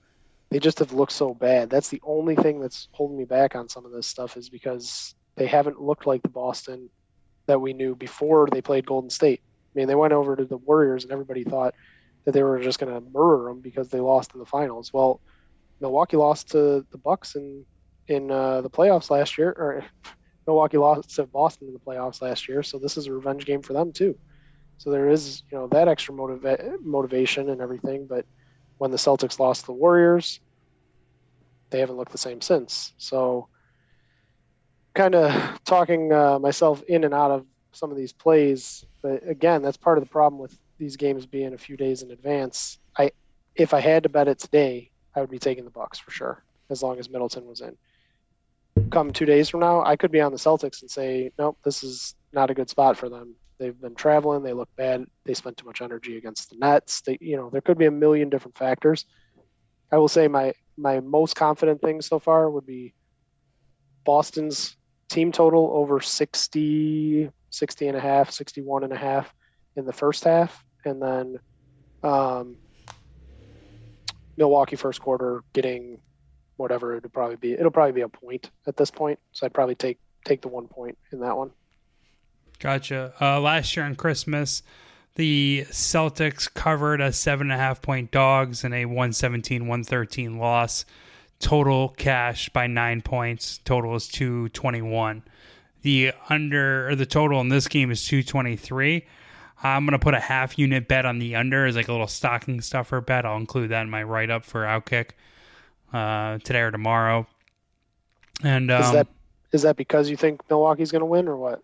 They just have looked so bad. That's the only thing that's holding me back on some of this stuff is because they haven't looked like the Boston that we knew before they played Golden State. I mean, they went over to the Warriors and everybody thought that they were just going to murder them because they lost in the finals. Well, Milwaukee lost to the Bucks in in uh, the playoffs last year, or [laughs] Milwaukee lost to Boston in the playoffs last year. So this is a revenge game for them too. So there is you know that extra motiva- motivation and everything. But when the Celtics lost to the Warriors, they haven't looked the same since. So kind of talking uh, myself in and out of some of these plays. But again, that's part of the problem with these games being a few days in advance. I, if I had to bet it today, I would be taking the Bucks for sure, as long as Middleton was in. Come two days from now, I could be on the Celtics and say, nope, this is not a good spot for them. They've been traveling. They look bad. They spent too much energy against the Nets. They, you know, there could be a million different factors. I will say my my most confident thing so far would be Boston's team total over 60, 60 and a half, 61 and a half in the first half. And then um, Milwaukee first quarter getting whatever it'll probably be. It'll probably be a point at this point. So I'd probably take take the one point in that one. Gotcha. Uh, last year on Christmas, the Celtics covered a seven and a half point dogs in a 117 113 loss. Total cash by nine points. Total is 221. The under or the total in this game is 223. I'm gonna put a half unit bet on the under as like a little stocking stuffer bet. I'll include that in my write up for OutKick uh, today or tomorrow. And um, is that is that because you think Milwaukee's gonna win or what?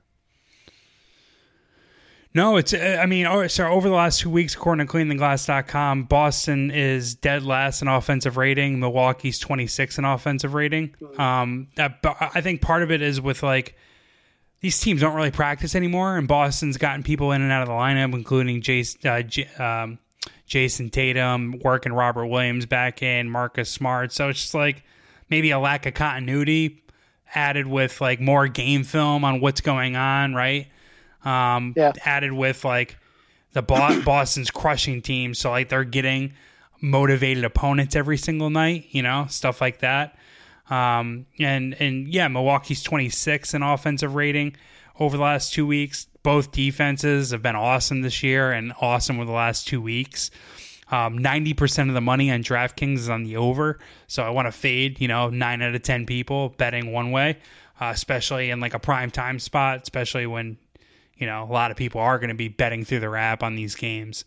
No, it's. I mean, oh, so over the last two weeks, according to CleanTheGlass.com, Boston is dead last in offensive rating. Milwaukee's 26 in offensive rating. Um, that I think part of it is with like these teams don't really practice anymore, and Boston's gotten people in and out of the lineup, including Jason, uh, J, um, Jayson Tatum, working Robert Williams back in, Marcus Smart. So it's just like maybe a lack of continuity added with like more game film on what's going on, right? Um, Yeah. added with like the Bo- [clears throat] Boston's crushing team, so like they're getting motivated opponents every single night, you know, stuff like that. Um, and and yeah, Milwaukee's 26 in offensive rating over the last two weeks. Both defenses have been awesome this year and awesome over the last two weeks. Um, 90% of the money on DraftKings is on the over. So I want to fade, you know, nine out of 10 people betting one way, uh, especially in like a prime time spot, especially when, you know, a lot of people are going to be betting through the app on these games.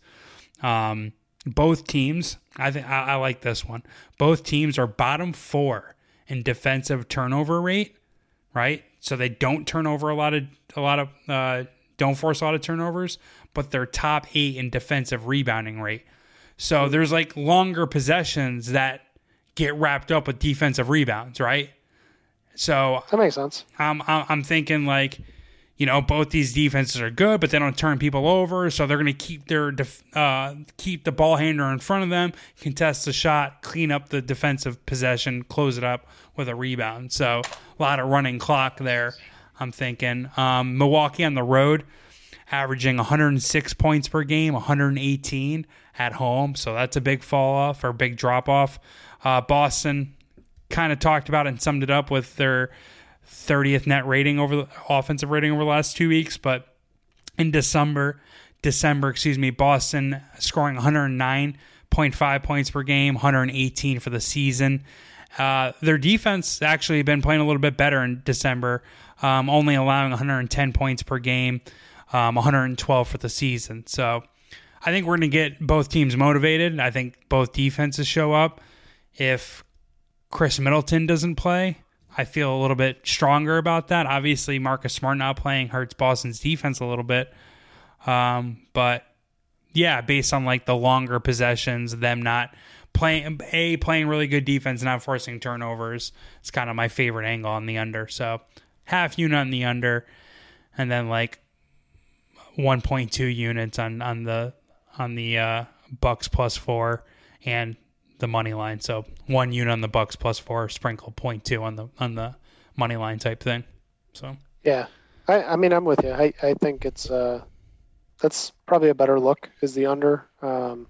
Um, both teams, I think I, like this one. Both teams are bottom four in defensive turnover rate, right? So they don't turn over a lot of a lot of uh, don't force a lot of turnovers, but they're top eight in defensive rebounding rate. So there's like longer possessions that get wrapped up with defensive rebounds, right? So That makes sense. I'm I'm I'm thinking like, you know, both these defenses are good, but they don't turn people over, so they're going to keep their def- uh, keep the ball handler in front of them, contest the shot, clean up the defensive possession, close it up with a rebound. So a lot of running clock there. I'm thinking um, Milwaukee on the road, averaging 106 points per game, 118 at home, so that's a big fall off or big drop off. Uh, Boston kind of talked about and summed it up with their 30th net rating over the offensive rating over the last two weeks. But in December, December, excuse me, Boston scoring 109.5 points per game, 118 for the season. Uh, their defense actually been playing a little bit better in December, um, only allowing 110 points per game, um, 112 for the season. So I think we're going to get both teams motivated. I think both defenses show up. If Khris Middleton doesn't play, I feel a little bit stronger about that. Obviously, Marcus Smart not playing hurts Boston's defense a little bit. Um, but yeah, based on like the longer possessions, them not playing a playing really good defense, not forcing turnovers. It's kind of my favorite angle on the under. So half unit on the under, and then like 1.2 units on on the on the uh, Bucks plus four and the money line. So one unit on the Bucks plus four, sprinkle point two on the on the money line type thing. So Yeah, I, I mean, I'm with you. I, I think it's uh, that's probably a better look is the under. Um,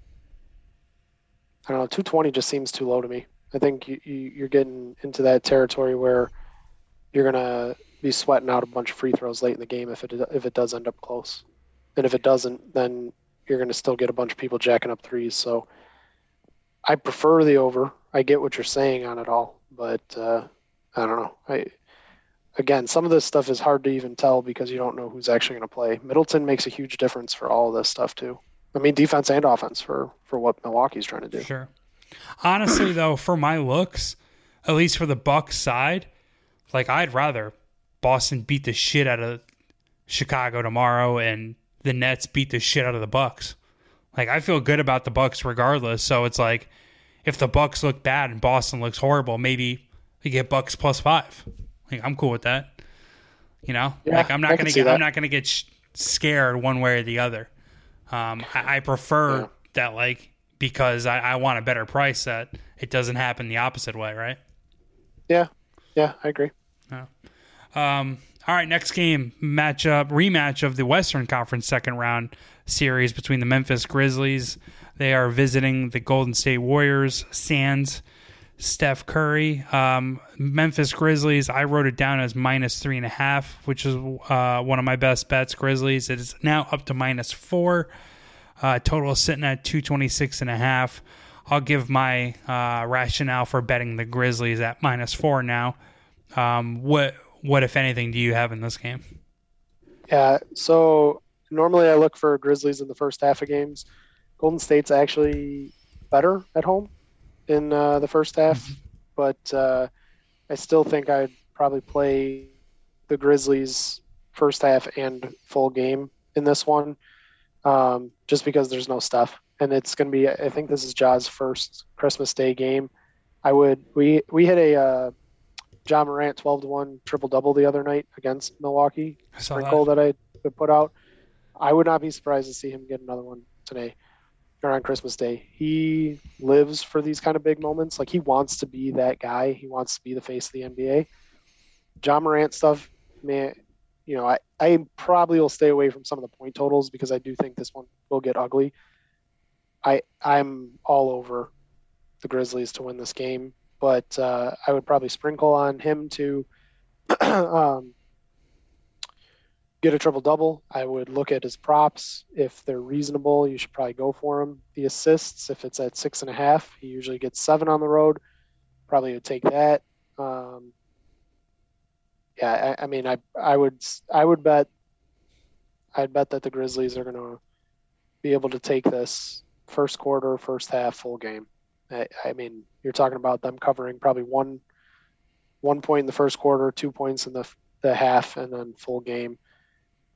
I don't know, 220 just seems too low to me. I think you, you you're getting into that territory where you're gonna be sweating out a bunch of free throws late in the game if it if it does end up close, and if it doesn't, then you're to still get a bunch of people jacking up threes. So I prefer the over. I get what you're saying on it all, but uh, I don't know. I again, some of this stuff is hard to even tell because you don't know who's actually going to play. Middleton makes a huge difference for all this stuff too. I mean, defense and offense for for what Milwaukee's trying to do. Sure. Honestly, though, for my looks, at least for the Bucks side, like I'd rather Boston beat the shit out of Chicago tomorrow and the Nets beat the shit out of the Bucks. Like I feel good about the Bucks regardless. So it's like if the Bucks look bad and Boston looks horrible, maybe we get Bucks plus five. Like I'm cool with that. You know, Yeah, like I'm not I gonna get I'm not gonna get sh- scared one way or the other. Um, I, I prefer Yeah. that like because I, I want a better price that it doesn't happen the opposite way, right? Yeah, yeah, I agree. Um, all right, next game matchup rematch of the Western Conference second round series between the Memphis Grizzlies. They are visiting the Golden State Warriors. Sands, Steph Curry, um, Memphis Grizzlies. I wrote it down as minus three and a half, which is uh, one of my best bets. Grizzlies. It is now up to minus four. Uh, total sitting at 226 and a half. I'll give my uh, rationale for betting the Grizzlies at minus four now. Um, what what if anything do you have in this game? Yeah, so normally I look for Grizzlies in the first half of games. Golden State's actually better at home in uh, the first half, but uh, I still think I'd probably play the Grizzlies first half and full game in this one, um, just because there's no stuff, and it's going to be. I think this is Ja's first Christmas Day game. I would we we had a uh, Ja Morant twelve to one triple double the other night against Milwaukee I sprinkle that. that I put out. I would not be surprised to see him get another one today or on Christmas Day. He lives for these kind of big moments. Like he wants to be that guy. He wants to be the face of the NBA. Ja Morant stuff, man, you know, I, I probably will stay away from some of the point totals because I do think this one will get ugly. I I'm all over the Grizzlies to win this game, but uh, I would probably sprinkle on him to [clears throat] um, get a triple double. I would look at his props. If they're reasonable, you should probably go for him. The assists, if it's at six and a half, he usually gets seven on the road. Probably would take that. Um, yeah, I, I mean, I I would I would bet I'd bet that the Grizzlies are going to be able to take this first quarter, first half, full game. I, I mean, you're talking about them covering probably one one point in the first quarter, two points in the the half, and then full game.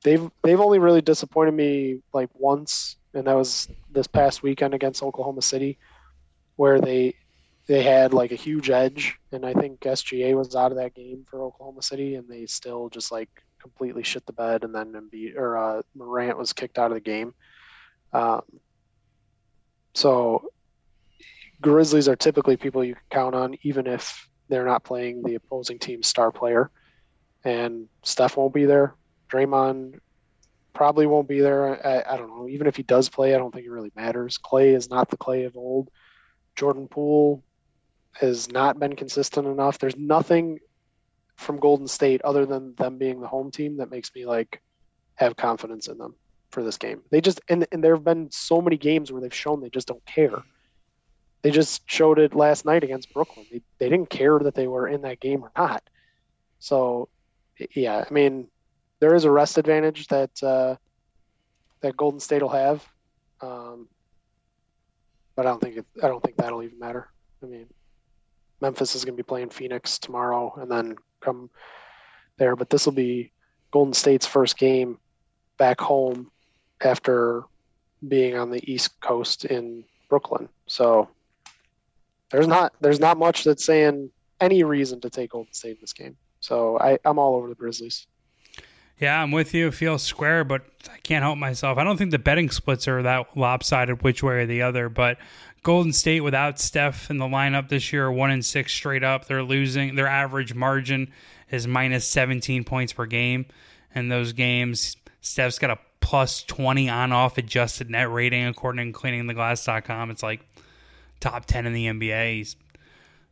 They've they've only really disappointed me like once, and that was this past weekend against Oklahoma City, where they they had like a huge edge, and I think SGA was out of that game for Oklahoma City, and they still just like completely shit the bed, and then Embiid or uh, Morant was kicked out of the game. Um, so Grizzlies are typically people you can count on, even if they're not playing the opposing team's star player. And Steph won't be there. Draymond probably won't be there. I, I don't know. Even if he does play, I don't think it really matters. Clay is not the Clay of old. Jordan Poole has not been consistent enough. There's nothing from Golden State other than them being the home team that makes me like have confidence in them for this game. They just and, and there have been so many games where they've shown they just don't care. They just showed it last night against Brooklyn. They, they didn't care that they were in that game or not. So, yeah, I mean, there is a rest advantage that uh, that Golden State will have, um, but I don't think it, I don't think that'll even matter. I mean, Memphis is going to be playing Phoenix tomorrow, and then come there. But this will be Golden State's first game back home after being on the East Coast in Brooklyn. So there's not there's not much that's saying any reason to take Golden State in this game. So I, I'm all over the Grizzlies. Yeah, I'm with you. It feels square, but I can't help myself. I don't think the betting splits are that lopsided which way or the other. But Golden State without Steph in the lineup this year, one and six straight up. They're losing. Their average margin is minus 17 points per game. In those games, Steph's got a plus 20 on off adjusted net rating according to cleaningtheglass.com. It's like top 10 in the NBA. He's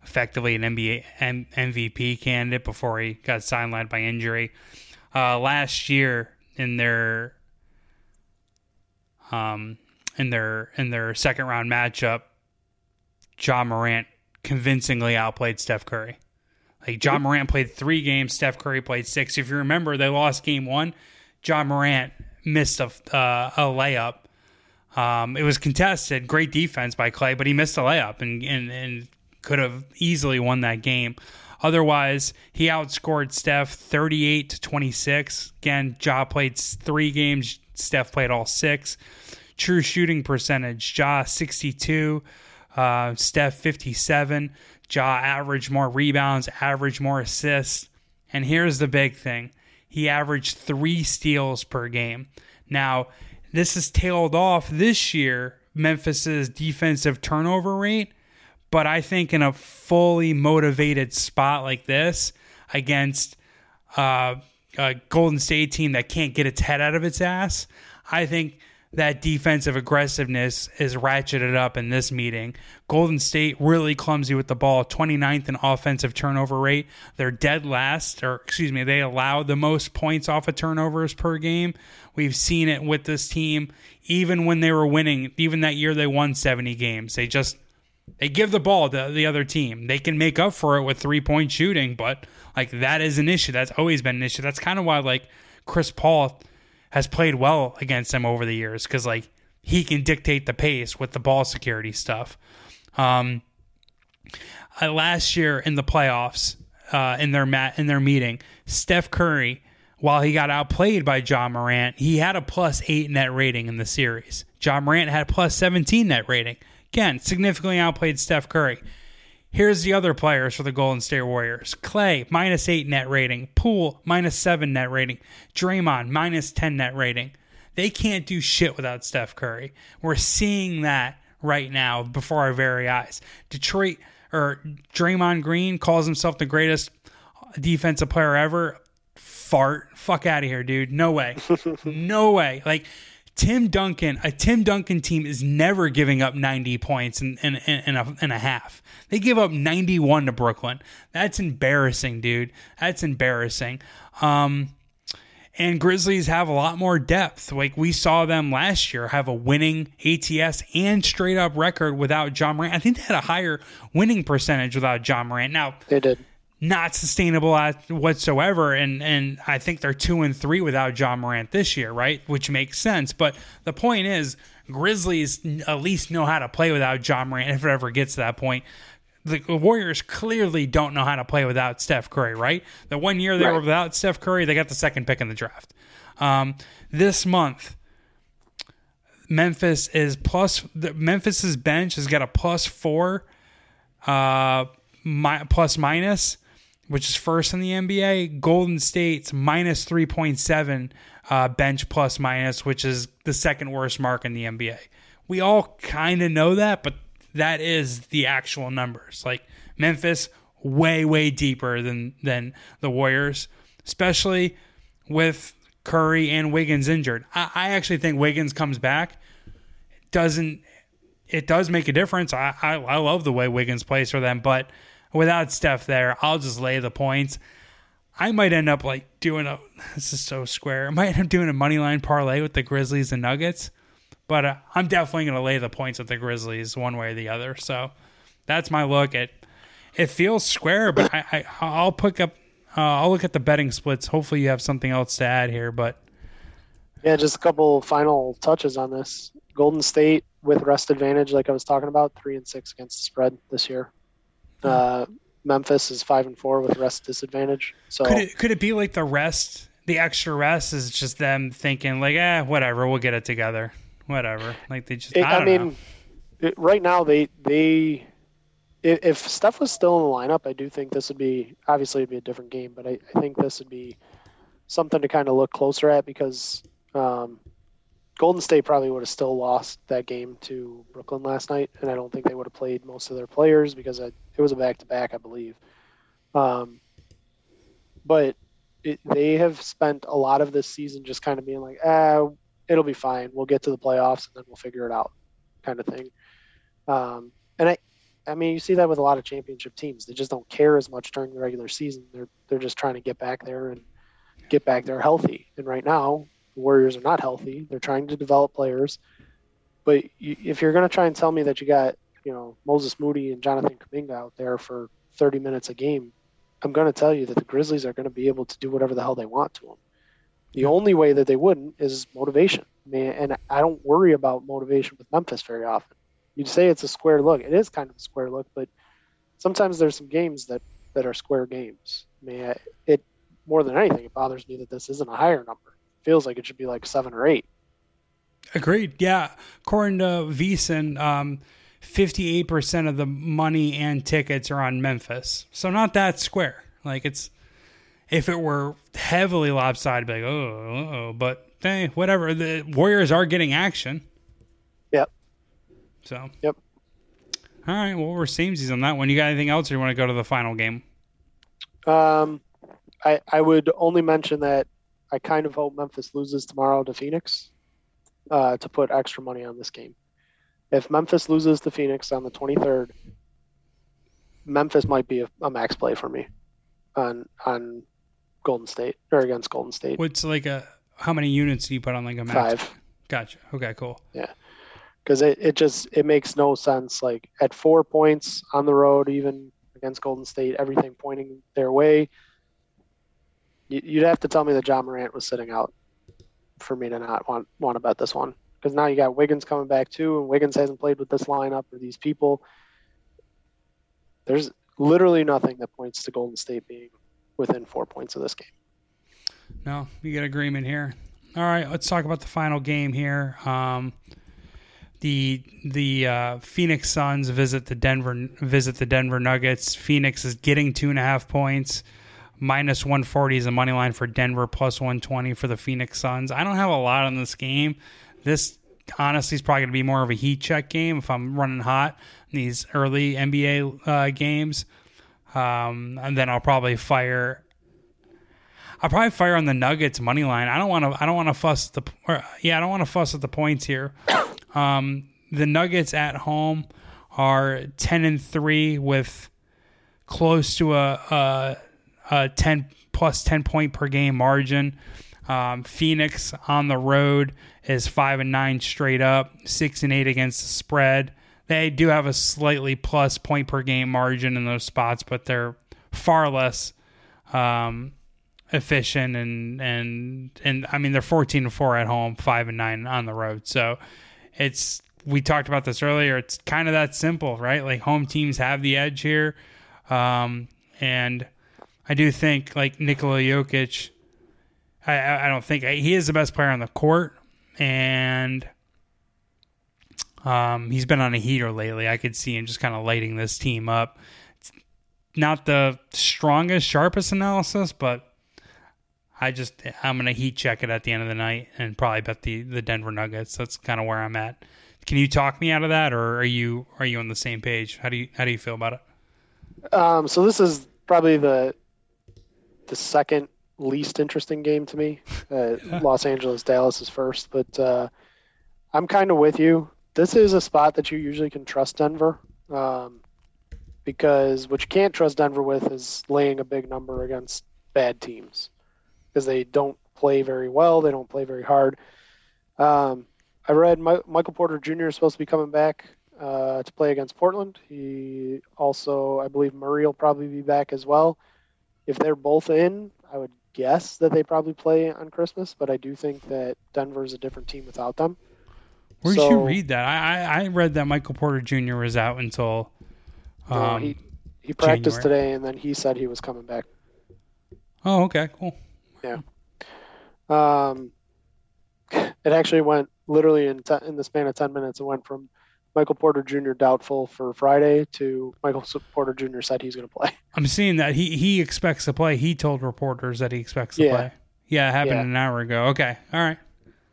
effectively an NBA M- MVP candidate before he got sidelined by injury. Uh, last year in their um, in their in their second round matchup, Ja Morant convincingly outplayed Steph Curry. Like Ja Morant played three games, Steph Curry played six. If you remember, they lost game one. Ja Morant missed a uh, a layup. Um, it was contested, great defense by Clay, but he missed a layup and and, and could have easily won that game. Otherwise, he outscored Steph 38 to 26. Again, Ja played three games, Steph played all six. True shooting percentage, Ja 62, uh, Steph 57. Ja averaged more rebounds, averaged more assists. And here's the big thing he averaged three steals per game. Now, this has tailed off this year, Memphis's defensive turnover rate. But I think in a fully motivated spot like this against uh, a Golden State team that can't get its head out of its ass, I think that defensive aggressiveness is ratcheted up in this meeting. Golden State really clumsy with the ball, 29th in offensive turnover rate. They're dead last, or excuse me, they allow the most points off of turnovers per game. We've seen it with this team, even when they were winning, even that year they won 70 games. They just they give the ball to the other team. They can make up for it with three point shooting, but like that is an issue. That's always been an issue. That's kind of why like Chris Paul has played well against them over the years because like he can dictate the pace with the ball security stuff. Um, uh, last year in the playoffs, uh, in their mat in their meeting, Steph Curry, while he got outplayed by Ja Morant, he had a plus eight net rating in the series. Ja Morant had a plus seventeen net rating. Again, significantly outplayed Steph Curry. Here's the other players for the Golden State Warriors Clay, minus 8 net rating. Poole, minus 7 net rating. Draymond, minus 10 net rating. They can't do shit without Steph Curry. We're seeing that right now before our very eyes. Detroit, or Draymond Green calls himself the greatest defensive player ever. Fart. Fuck out of here, dude. No way. [laughs] no way. Like, Tim Duncan, a Tim Duncan team is never giving up 90 points in, in, in, a, in a half. They give up 91 to Brooklyn. That's embarrassing, dude. That's embarrassing. Um, and Grizzlies have a lot more depth. Like we saw them last year have a winning ATS and straight up record without Ja Morant. I think they had a higher winning percentage without Ja Morant. Now they did not sustainable whatsoever. And and I think they're two and three without Ja Morant this year, right? Which makes sense. But the point is, Grizzlies at least know how to play without Ja Morant if it ever gets to that point. The Warriors clearly don't know how to play without Steph Curry, right? The one year they right. were without Steph Curry, they got the second pick in the draft. Um, this month, Memphis is plus. The, Memphis's bench has got a plus four, uh, my, plus minus which is first in the NBA. Golden State's minus 3.7 uh, bench plus minus, which is the second worst mark in the NBA. We all kind of know that, but that is the actual numbers. Like Memphis, way, way deeper than, than the Warriors, especially with Curry and Wiggins injured. I, I actually think Wiggins comes back. Doesn't it does make a difference. I, I, I love the way Wiggins plays for them, but – without Steph there, I'll just lay the points. I might end up like doing a [laughs] this is so square. I might end up doing a money line parlay with the Grizzlies and Nuggets, but uh, I'm definitely going to lay the points with the Grizzlies one way or the other. So that's my look at. It feels square, but I, I will pick up. Uh, I'll look at the betting splits. Hopefully, you have something else to add here, but yeah, just a couple final touches on this. Golden State with rest advantage, like I was talking about, three and six against the spread this year. Uh, Memphis is five and four with rest disadvantage. So could it could it be like the rest, the extra rest is just them thinking like, eh, whatever, we'll get it together, whatever. Like they just. It, I, I mean, it, right now they they if Steph was still in the lineup, I do think this would be obviously it'd be a different game, but I, I think this would be something to kind of look closer at because um, Golden State probably would have still lost that game to Brooklyn last night, and I don't think they would have played most of their players because it was a back to back, I believe. Um, but it, they have spent a lot of this season just kind of being like, ah, it'll be fine. We'll get to the playoffs and then we'll figure it out, kind of thing. Um, and I, I mean, you see that with a lot of championship teams. They just don't care as much during the regular season. They're they're just trying to get back there and get back there healthy. And right now, the Warriors are not healthy. They're trying to develop players. But you, if you're going to try and tell me that you got you know Moses Moody and Jonathan Kuminga out there for 30 minutes a game, I'm going to tell you that the Grizzlies are going to be able to do whatever the hell they want to them. The only way that they wouldn't is motivation. I mean, and I don't worry about motivation with Memphis very often. You'd say it's a square look. It is kind of a square look, but sometimes there's some games that that are square games. I mean, it more than anything, it bothers me that this isn't a higher number. Feels like it should be like seven or eight. Agreed. Yeah, according to VSiN, um, 58% of the money and tickets are on Memphis. So not that square. Like it's if it were heavily lopsided, I'd like, oh, oh, but hey, whatever. The Warriors are getting action. Yep. So. Yep. All right. Well, we're samesies on that one. You got anything else, or you want to go to the final game? Um, I I would only mention that I kind of hope Memphis loses tomorrow to Phoenix, uh, to put extra money on this game. If Memphis loses to Phoenix on the 23rd, Memphis might be a, a max play for me on on Golden State or against Golden State. What's like a how many units do you put on like a max? Five. Gotcha. Okay, cool. Yeah, because it, it just it makes no sense. Like at four points on the road, even against Golden State, everything pointing their way. You'd have to tell me that Ja Morant was sitting out for me to not want want bet this one because now you got Wiggins coming back too, and Wiggins hasn't played with this lineup or these people. There's literally nothing that points to Golden State being within four points of this game. No, you get agreement here. All right, let's talk about the final game here. Um, the the uh, Phoenix Suns visit the Denver visit the Denver Nuggets. Phoenix is getting two and a half points. Minus 140 is a money line for Denver, plus 120 for the Phoenix Suns. I don't have a lot on this game. This honestly is probably going to be more of a heat check game if I'm running hot in these early NBA uh, games. Um, and then I'll probably fire. I'll probably fire on the Nuggets money line. I don't want to. I don't want to fuss the. Or, yeah, I don't want to fuss at the points here. Um, the Nuggets at home are ten and three with close to a, a, a ten plus ten point per game margin. Um, Phoenix on the road is five and nine straight up, six and eight against the spread. They do have a slightly plus point per game margin in those spots, but they're far less um, efficient and and and I mean they're 14 and 4 at home, 5 and 9 on the road. So it's we talked about this earlier. It's kind of that simple, right? Like home teams have the edge here. Um, and I do think like Nikola Jokic I I don't think he is the best player on the court and um, he's been on a heater lately. I could see him just kind of lighting this team up. It's not the strongest, sharpest analysis, but I just I'm gonna heat check it at the end of the night and probably bet the the Denver Nuggets. That's kind of where I'm at. Can you talk me out of that, or are you are you on the same page? How do you how do you feel about it? Um, so this is probably the the second least interesting game to me. [laughs] Uh, Los Angeles Dallas is first, but uh, I'm kind of with you this is a spot that you usually can trust Denver. Um, because what you can't trust Denver with is laying a big number against bad teams because they don't play very well. They don't play very hard. Um, I read My- Michael Porter Jr. is supposed to be coming back uh, to play against Portland. He also, I believe, Murray will probably be back as well. If they're both in, I would guess that they probably play on Christmas, but I do think that Denver is a different team without them. Where did you read that? I, I read that Michael Porter Jr. was out until. Um, no, he he practiced January. today, and then he said he was coming back. Oh, okay, cool. Yeah. Um, [laughs] it actually went literally in ten, in the span of ten minutes. It went from Michael Porter Jr. doubtful for Friday to Michael Porter Jr. said he's going to play. I'm seeing that he he expects to play. He told reporters that he expects to yeah. play. Yeah, it happened yeah. an hour ago. Okay, all right.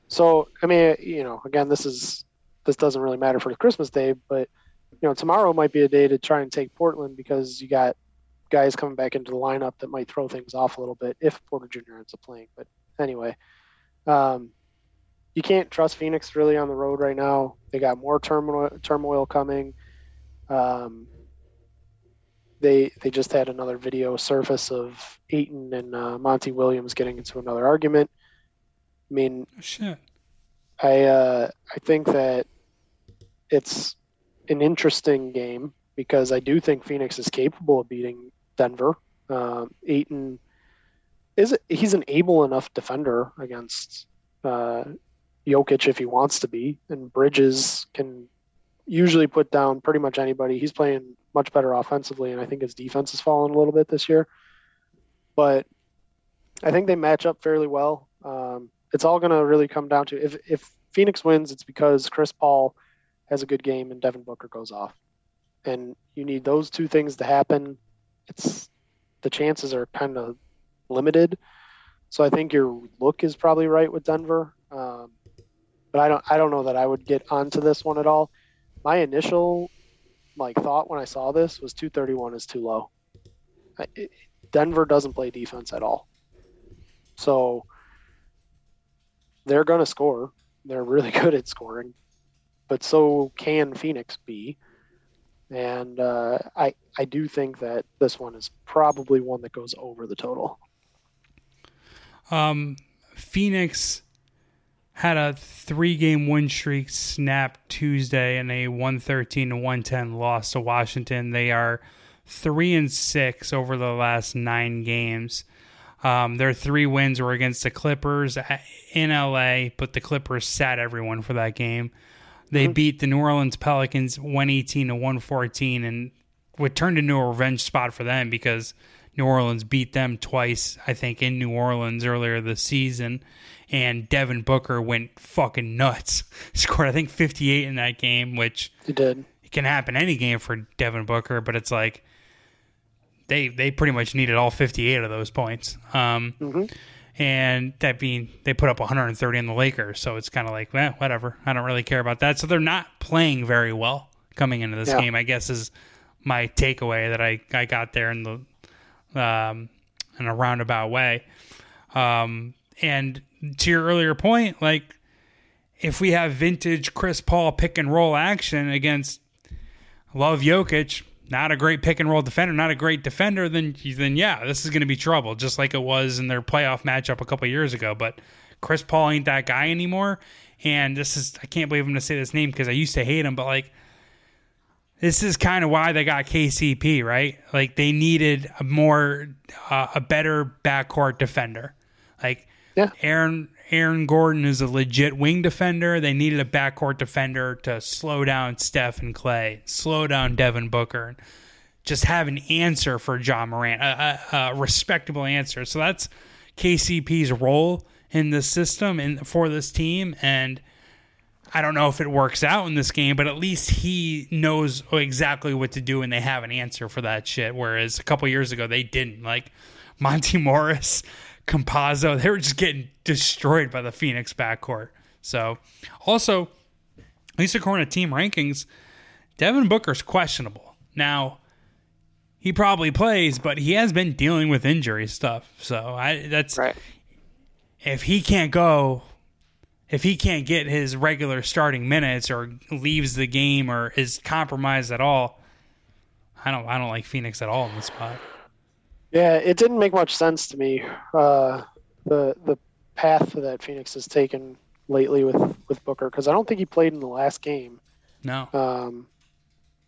So I mean, you know, again, this is this doesn't really matter for the Christmas day, but you know, tomorrow might be a day to try and take Portland because you got guys coming back into the lineup that might throw things off a little bit if Porter Jr. ends up playing. But anyway, um, you can't trust Phoenix really on the road right now. They got more turmoil turmoil coming. Um, they they just had another video surface of Ayton and uh, Monty Williams getting into another argument. I mean, oh, shit. I uh, I think that it's an interesting game because I do think Phoenix is capable of beating Denver. Um, Ayton is he's an able enough defender against uh, Jokic if he wants to be, and Bridges can usually put down pretty much anybody. He's playing much better offensively, and I think his defense has fallen a little bit this year. But I think they match up fairly well. Um, it's all going to really come down to if if Phoenix wins, it's because Chris Paul has a good game and Devin Booker goes off, and you need those two things to happen. It's the chances are kind of limited. So I think your look is probably right with Denver. Um, but I don't I don't know that I would get onto this one at all. My initial like thought when I saw this was 231 is too low. I, it, Denver doesn't play defense at all. So they're going to score. They're really [laughs] good at scoring, but so can Phoenix be. And uh, I I do think that this one is probably one that goes over the total. Um, Phoenix had a three game win streak snap Tuesday and a 113 to 110 loss to Washington. They are three and six over the last nine games. Um, their three wins were against the Clippers in LA, but the Clippers sat everyone for that game. They mm-hmm. beat the New Orleans Pelicans 118 to 114, and what turned into a revenge spot for them because New Orleans beat them twice, I think, in New Orleans earlier this season. And Devin Booker went fucking nuts. [laughs] Scored, I think, 58 in that game, which he did. It can happen any game for Devin Booker, but it's like they they pretty much needed all 58 of those points. Um, mm-hmm. And that being, they put up 130 in the Lakers, so it's kind of like, eh, whatever. I don't really care about that. So they're not playing very well coming into this yeah. game. I guess is my takeaway that I, I got there in the um, in a roundabout way. Um, and to your earlier point, like if we have vintage Chris Paul pick and roll action against Love Jokic, not a great pick and roll defender, not a great defender, then then yeah, this is going to be trouble, just like it was in their playoff matchup a couple years ago. But Chris Paul ain't that guy anymore, and this is I can't believe I'm going to say this name because I used to hate him, but like this is kind of why they got KCP, right? Like they needed a more uh, a better backcourt defender. Like yeah. Aaron Aaron Gordon is a legit wing defender. They needed a backcourt defender to slow down Steph and Clay, slow down Devin Booker, just have an answer for Ja Morant, a, a, a respectable answer. So that's KCP's role in the system and for this team and I don't know if it works out in this game, but at least he knows exactly what to do and they have an answer for that shit. Whereas a couple years ago, they didn't. Like Monte [laughs] Morris, Campazzo, they were just getting destroyed by the Phoenix backcourt. So, also, at least according to team rankings, Devin Booker's questionable. Now, he probably plays, but he has been dealing with injury stuff. So, I that's right. if he can't go, if he can't get his regular starting minutes or leaves the game or is compromised at all, I don't I don't like Phoenix at all in this spot. Yeah, it didn't make much sense to me. Uh, the the path that Phoenix has taken lately with with Booker because I don't think he played in the last game. No. Um,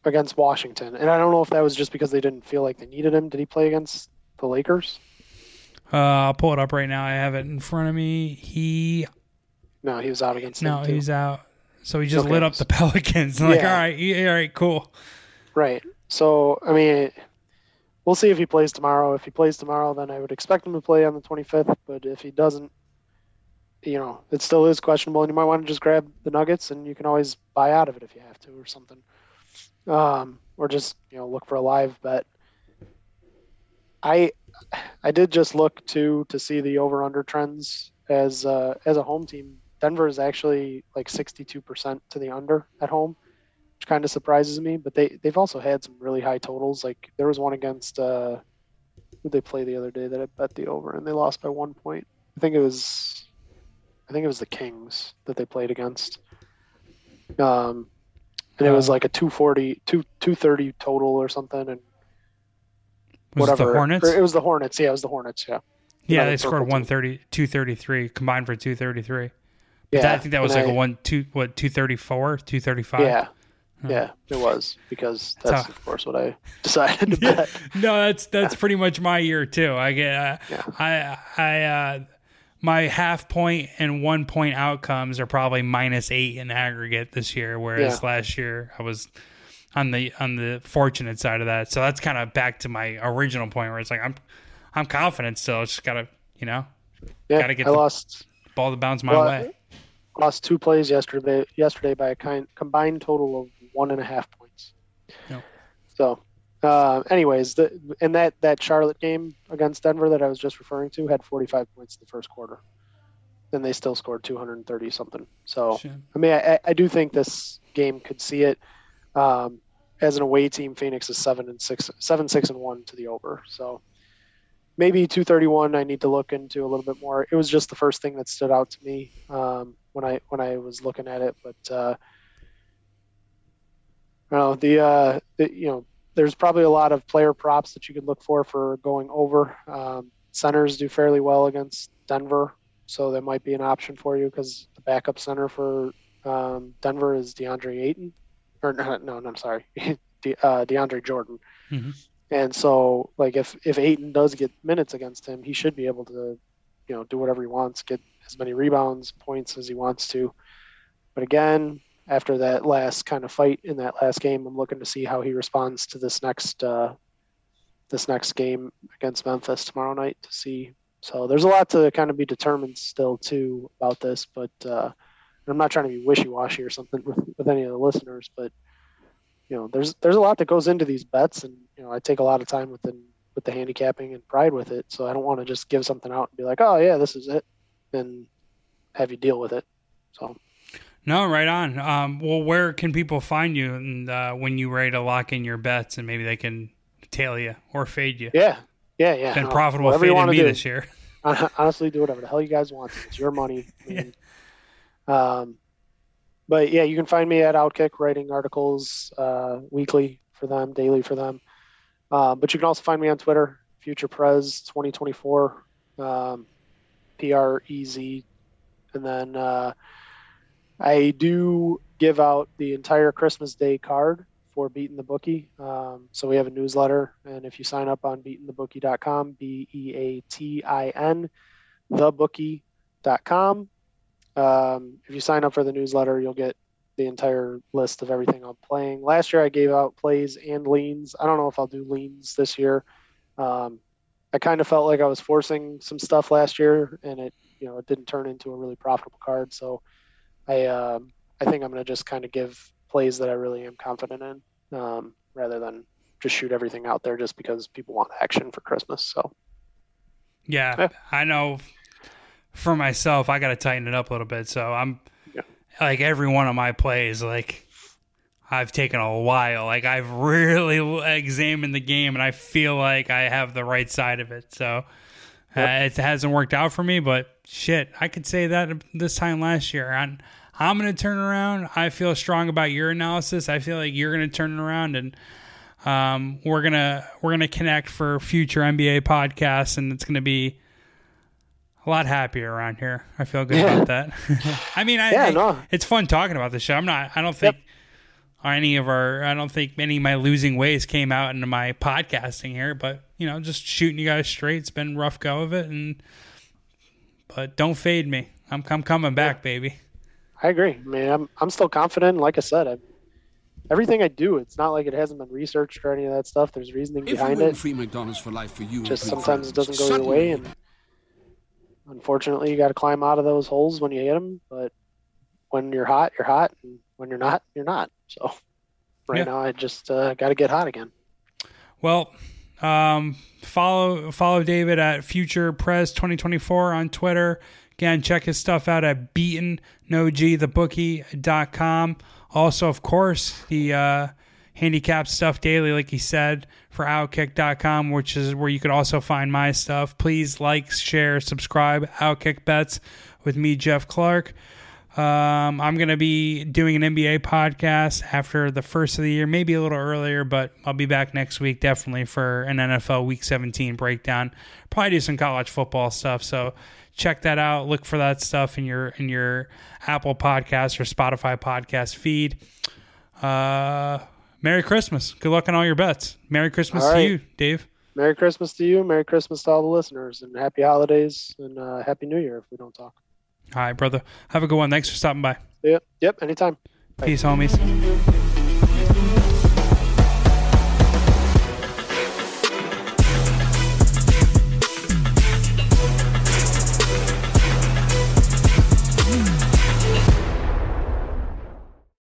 against Washington, and I don't know if that was just because they didn't feel like they needed him. Did he play against the Lakers? Uh, I'll pull it up right now. I have it in front of me. He no, he was out against. No, he was out. So he just okay. lit up the [laughs] Pelicans. like, yeah. all right, all right, cool. Right. So I mean, we'll see if he plays tomorrow. If he plays tomorrow, then I would expect him to play on the 25th. But if he doesn't, you know, it still is questionable, and you might want to just grab the Nuggets, and you can always buy out of it if you have to, or something, um, or just you know look for a live bet. I I did just look too to see the over under trends as uh, as a home team Denver is actually like 62% to the under at home, which kind of surprises me. But they they've also had some really high totals. Like there was one against uh, who they play the other day that I bet the over and they lost by one point. I think it was I think it was the Kings that they played against. Um, and it was uh, like a 240 2 230 total or something and whatever. It the Hornets? It was the Hornets. Yeah, it was the Hornets, yeah. Yeah, they scored 130 233 combined for 233. Yeah, that, I think that was like a one two what two thirty four two thirty five. Yeah, Yeah, it was because that's of course what I [laughs] decided to bet. no, that's that's yeah. pretty much my year too. I get uh, yeah. I I uh, my half point and one point outcomes are probably minus eight in aggregate this year, whereas yeah. last year I was on the on the fortunate side of that. So that's kind of back to my original point where it's like I'm I'm confident still. I just gotta you know yeah, gotta get I the lost ball to bounce my well, way. Lost two plays yesterday yesterday by a kind, combined total of one and a half points. Yep. So, uh, anyways, the and that that Charlotte game against Denver that I was just referring to had 45 points in the first quarter. Then they still scored 230 something. So, I mean, I, I do think this game could see it. Um, as an away team, Phoenix is seven and six, seven six and one to the over. So maybe 231 I need to look into a little bit more. It was just the first thing that stood out to me um, when I when I was looking at it, but uh, know, the, uh, the, you know, there's probably a lot of player props that you could look for for going over. Um, centers do fairly well against Denver, so that might be an option for you because the backup center for um, Denver is DeAndre Ayton, or no, [laughs] no, no I'm sorry, [laughs] De, uh, DeAndre Jordan. Mm-hmm. And so, like, if if Ayton does get minutes against him, he should be able to, you know, do whatever he wants, get as many rebounds, points as he wants to. But again, after that last kind of fight in that last game. I'm looking to see how he responds to this next uh, this next game against Memphis tomorrow night to see. So there's a lot to kind of be determined still too about this, but uh, I'm not trying to be wishy-washy or something [laughs] with, with any of the listeners, but you know, there's there's a lot that goes into these bets, and you know, I take a lot of time within with the handicapping and pride with it. So I don't want to just give something out and be like, oh yeah, this is it, and have you deal with it. So no, right on. Um, well, where can people find you and uh, when you ready to lock in your bets and maybe they can tail you or fade you? Yeah, yeah, yeah. Been profitable uh, fading me do. this year. [laughs] Honestly, do whatever the hell you guys want. It's your money. [laughs] I mean, yeah. Um, but yeah, you can find me at OutKick writing articles uh, weekly for them, daily for them. Uh, but you can also find me on Twitter, Future Prez 2024, um, P R E Z, and then uh, I do give out the entire Christmas Day card for Beating the Bookie. Um, so we have a newsletter, and if you sign up on beatingthebookie.com, B E A T I N, thebookie.com, um, if you sign up for the newsletter, you'll get the entire list of everything I'm playing. Last year I gave out plays and leans. I don't know if I'll do leans this year. Um, I kind of felt like I was forcing some stuff last year, and it you know it didn't turn into a really profitable card. So I um, I think I'm going to just kind of give plays that I really am confident in, um, rather than just shoot everything out there just because people want action for Christmas. So, yeah, yeah. I know for myself, I got to tighten it up a little bit. So I'm. Like every one of my plays, like I've taken a while. Like I've really examined the game, and I feel like I have the right side of it. So Yep. Uh, it hasn't worked out for me, but shit, I could say that this time last year. I'm, I'm going to turn around. I feel strong about your analysis. I feel like you're going to turn around and um, we're gonna we're gonna connect for future NBA podcasts, and it's gonna be a lot happier around here. I feel good yeah. about that. [laughs] I mean, I, [laughs] yeah, I, no. it's fun talking about the show. I'm not. I don't think yep. any of our. I don't think any of my losing ways came out into my podcasting here, but you know, just shooting you guys straight. It's been rough go of it, and but don't fade me. I'm I'm coming back, yeah. baby. I agree. I mean, I'm I'm still confident. Like I said, I, everything I do, it's not like it hasn't been researched or any of that stuff. There's reasoning if behind it. Free McDonald's for life for you. Just sometimes it doesn't go your way, and unfortunately, you got to climb out of those holes when you hit them. But when you're hot, you're hot, and when you're not, you're not. So right yeah. now, I just uh, got to get hot again. Well, um, follow follow David at Future Prez 2024 on Twitter. Again, check his stuff out at beatingthebookie.com. Also, of course, the uh, handicap stuff daily, like he said, for outkick.com, which is where you could also find my stuff. Please like, share, subscribe. OutKick Bets with me, Geoff Clark. Um, I'm going to be doing an NBA podcast after the first of the year, maybe a little earlier, but I'll be back next week definitely for an NFL Week 17 breakdown. Probably do some college football stuff. So check that out. Look for that stuff in your in your Apple Podcast or Spotify podcast feed. uh, Merry Christmas. Good luck on all your bets. Merry Christmas All to you, Dave. Merry Christmas to you. Merry Christmas to all the listeners, and happy holidays and uh, happy New Year if we don't talk. All right, brother. Have a good one. Thanks for stopping by. Yep. Yep. Anytime. Peace, homies.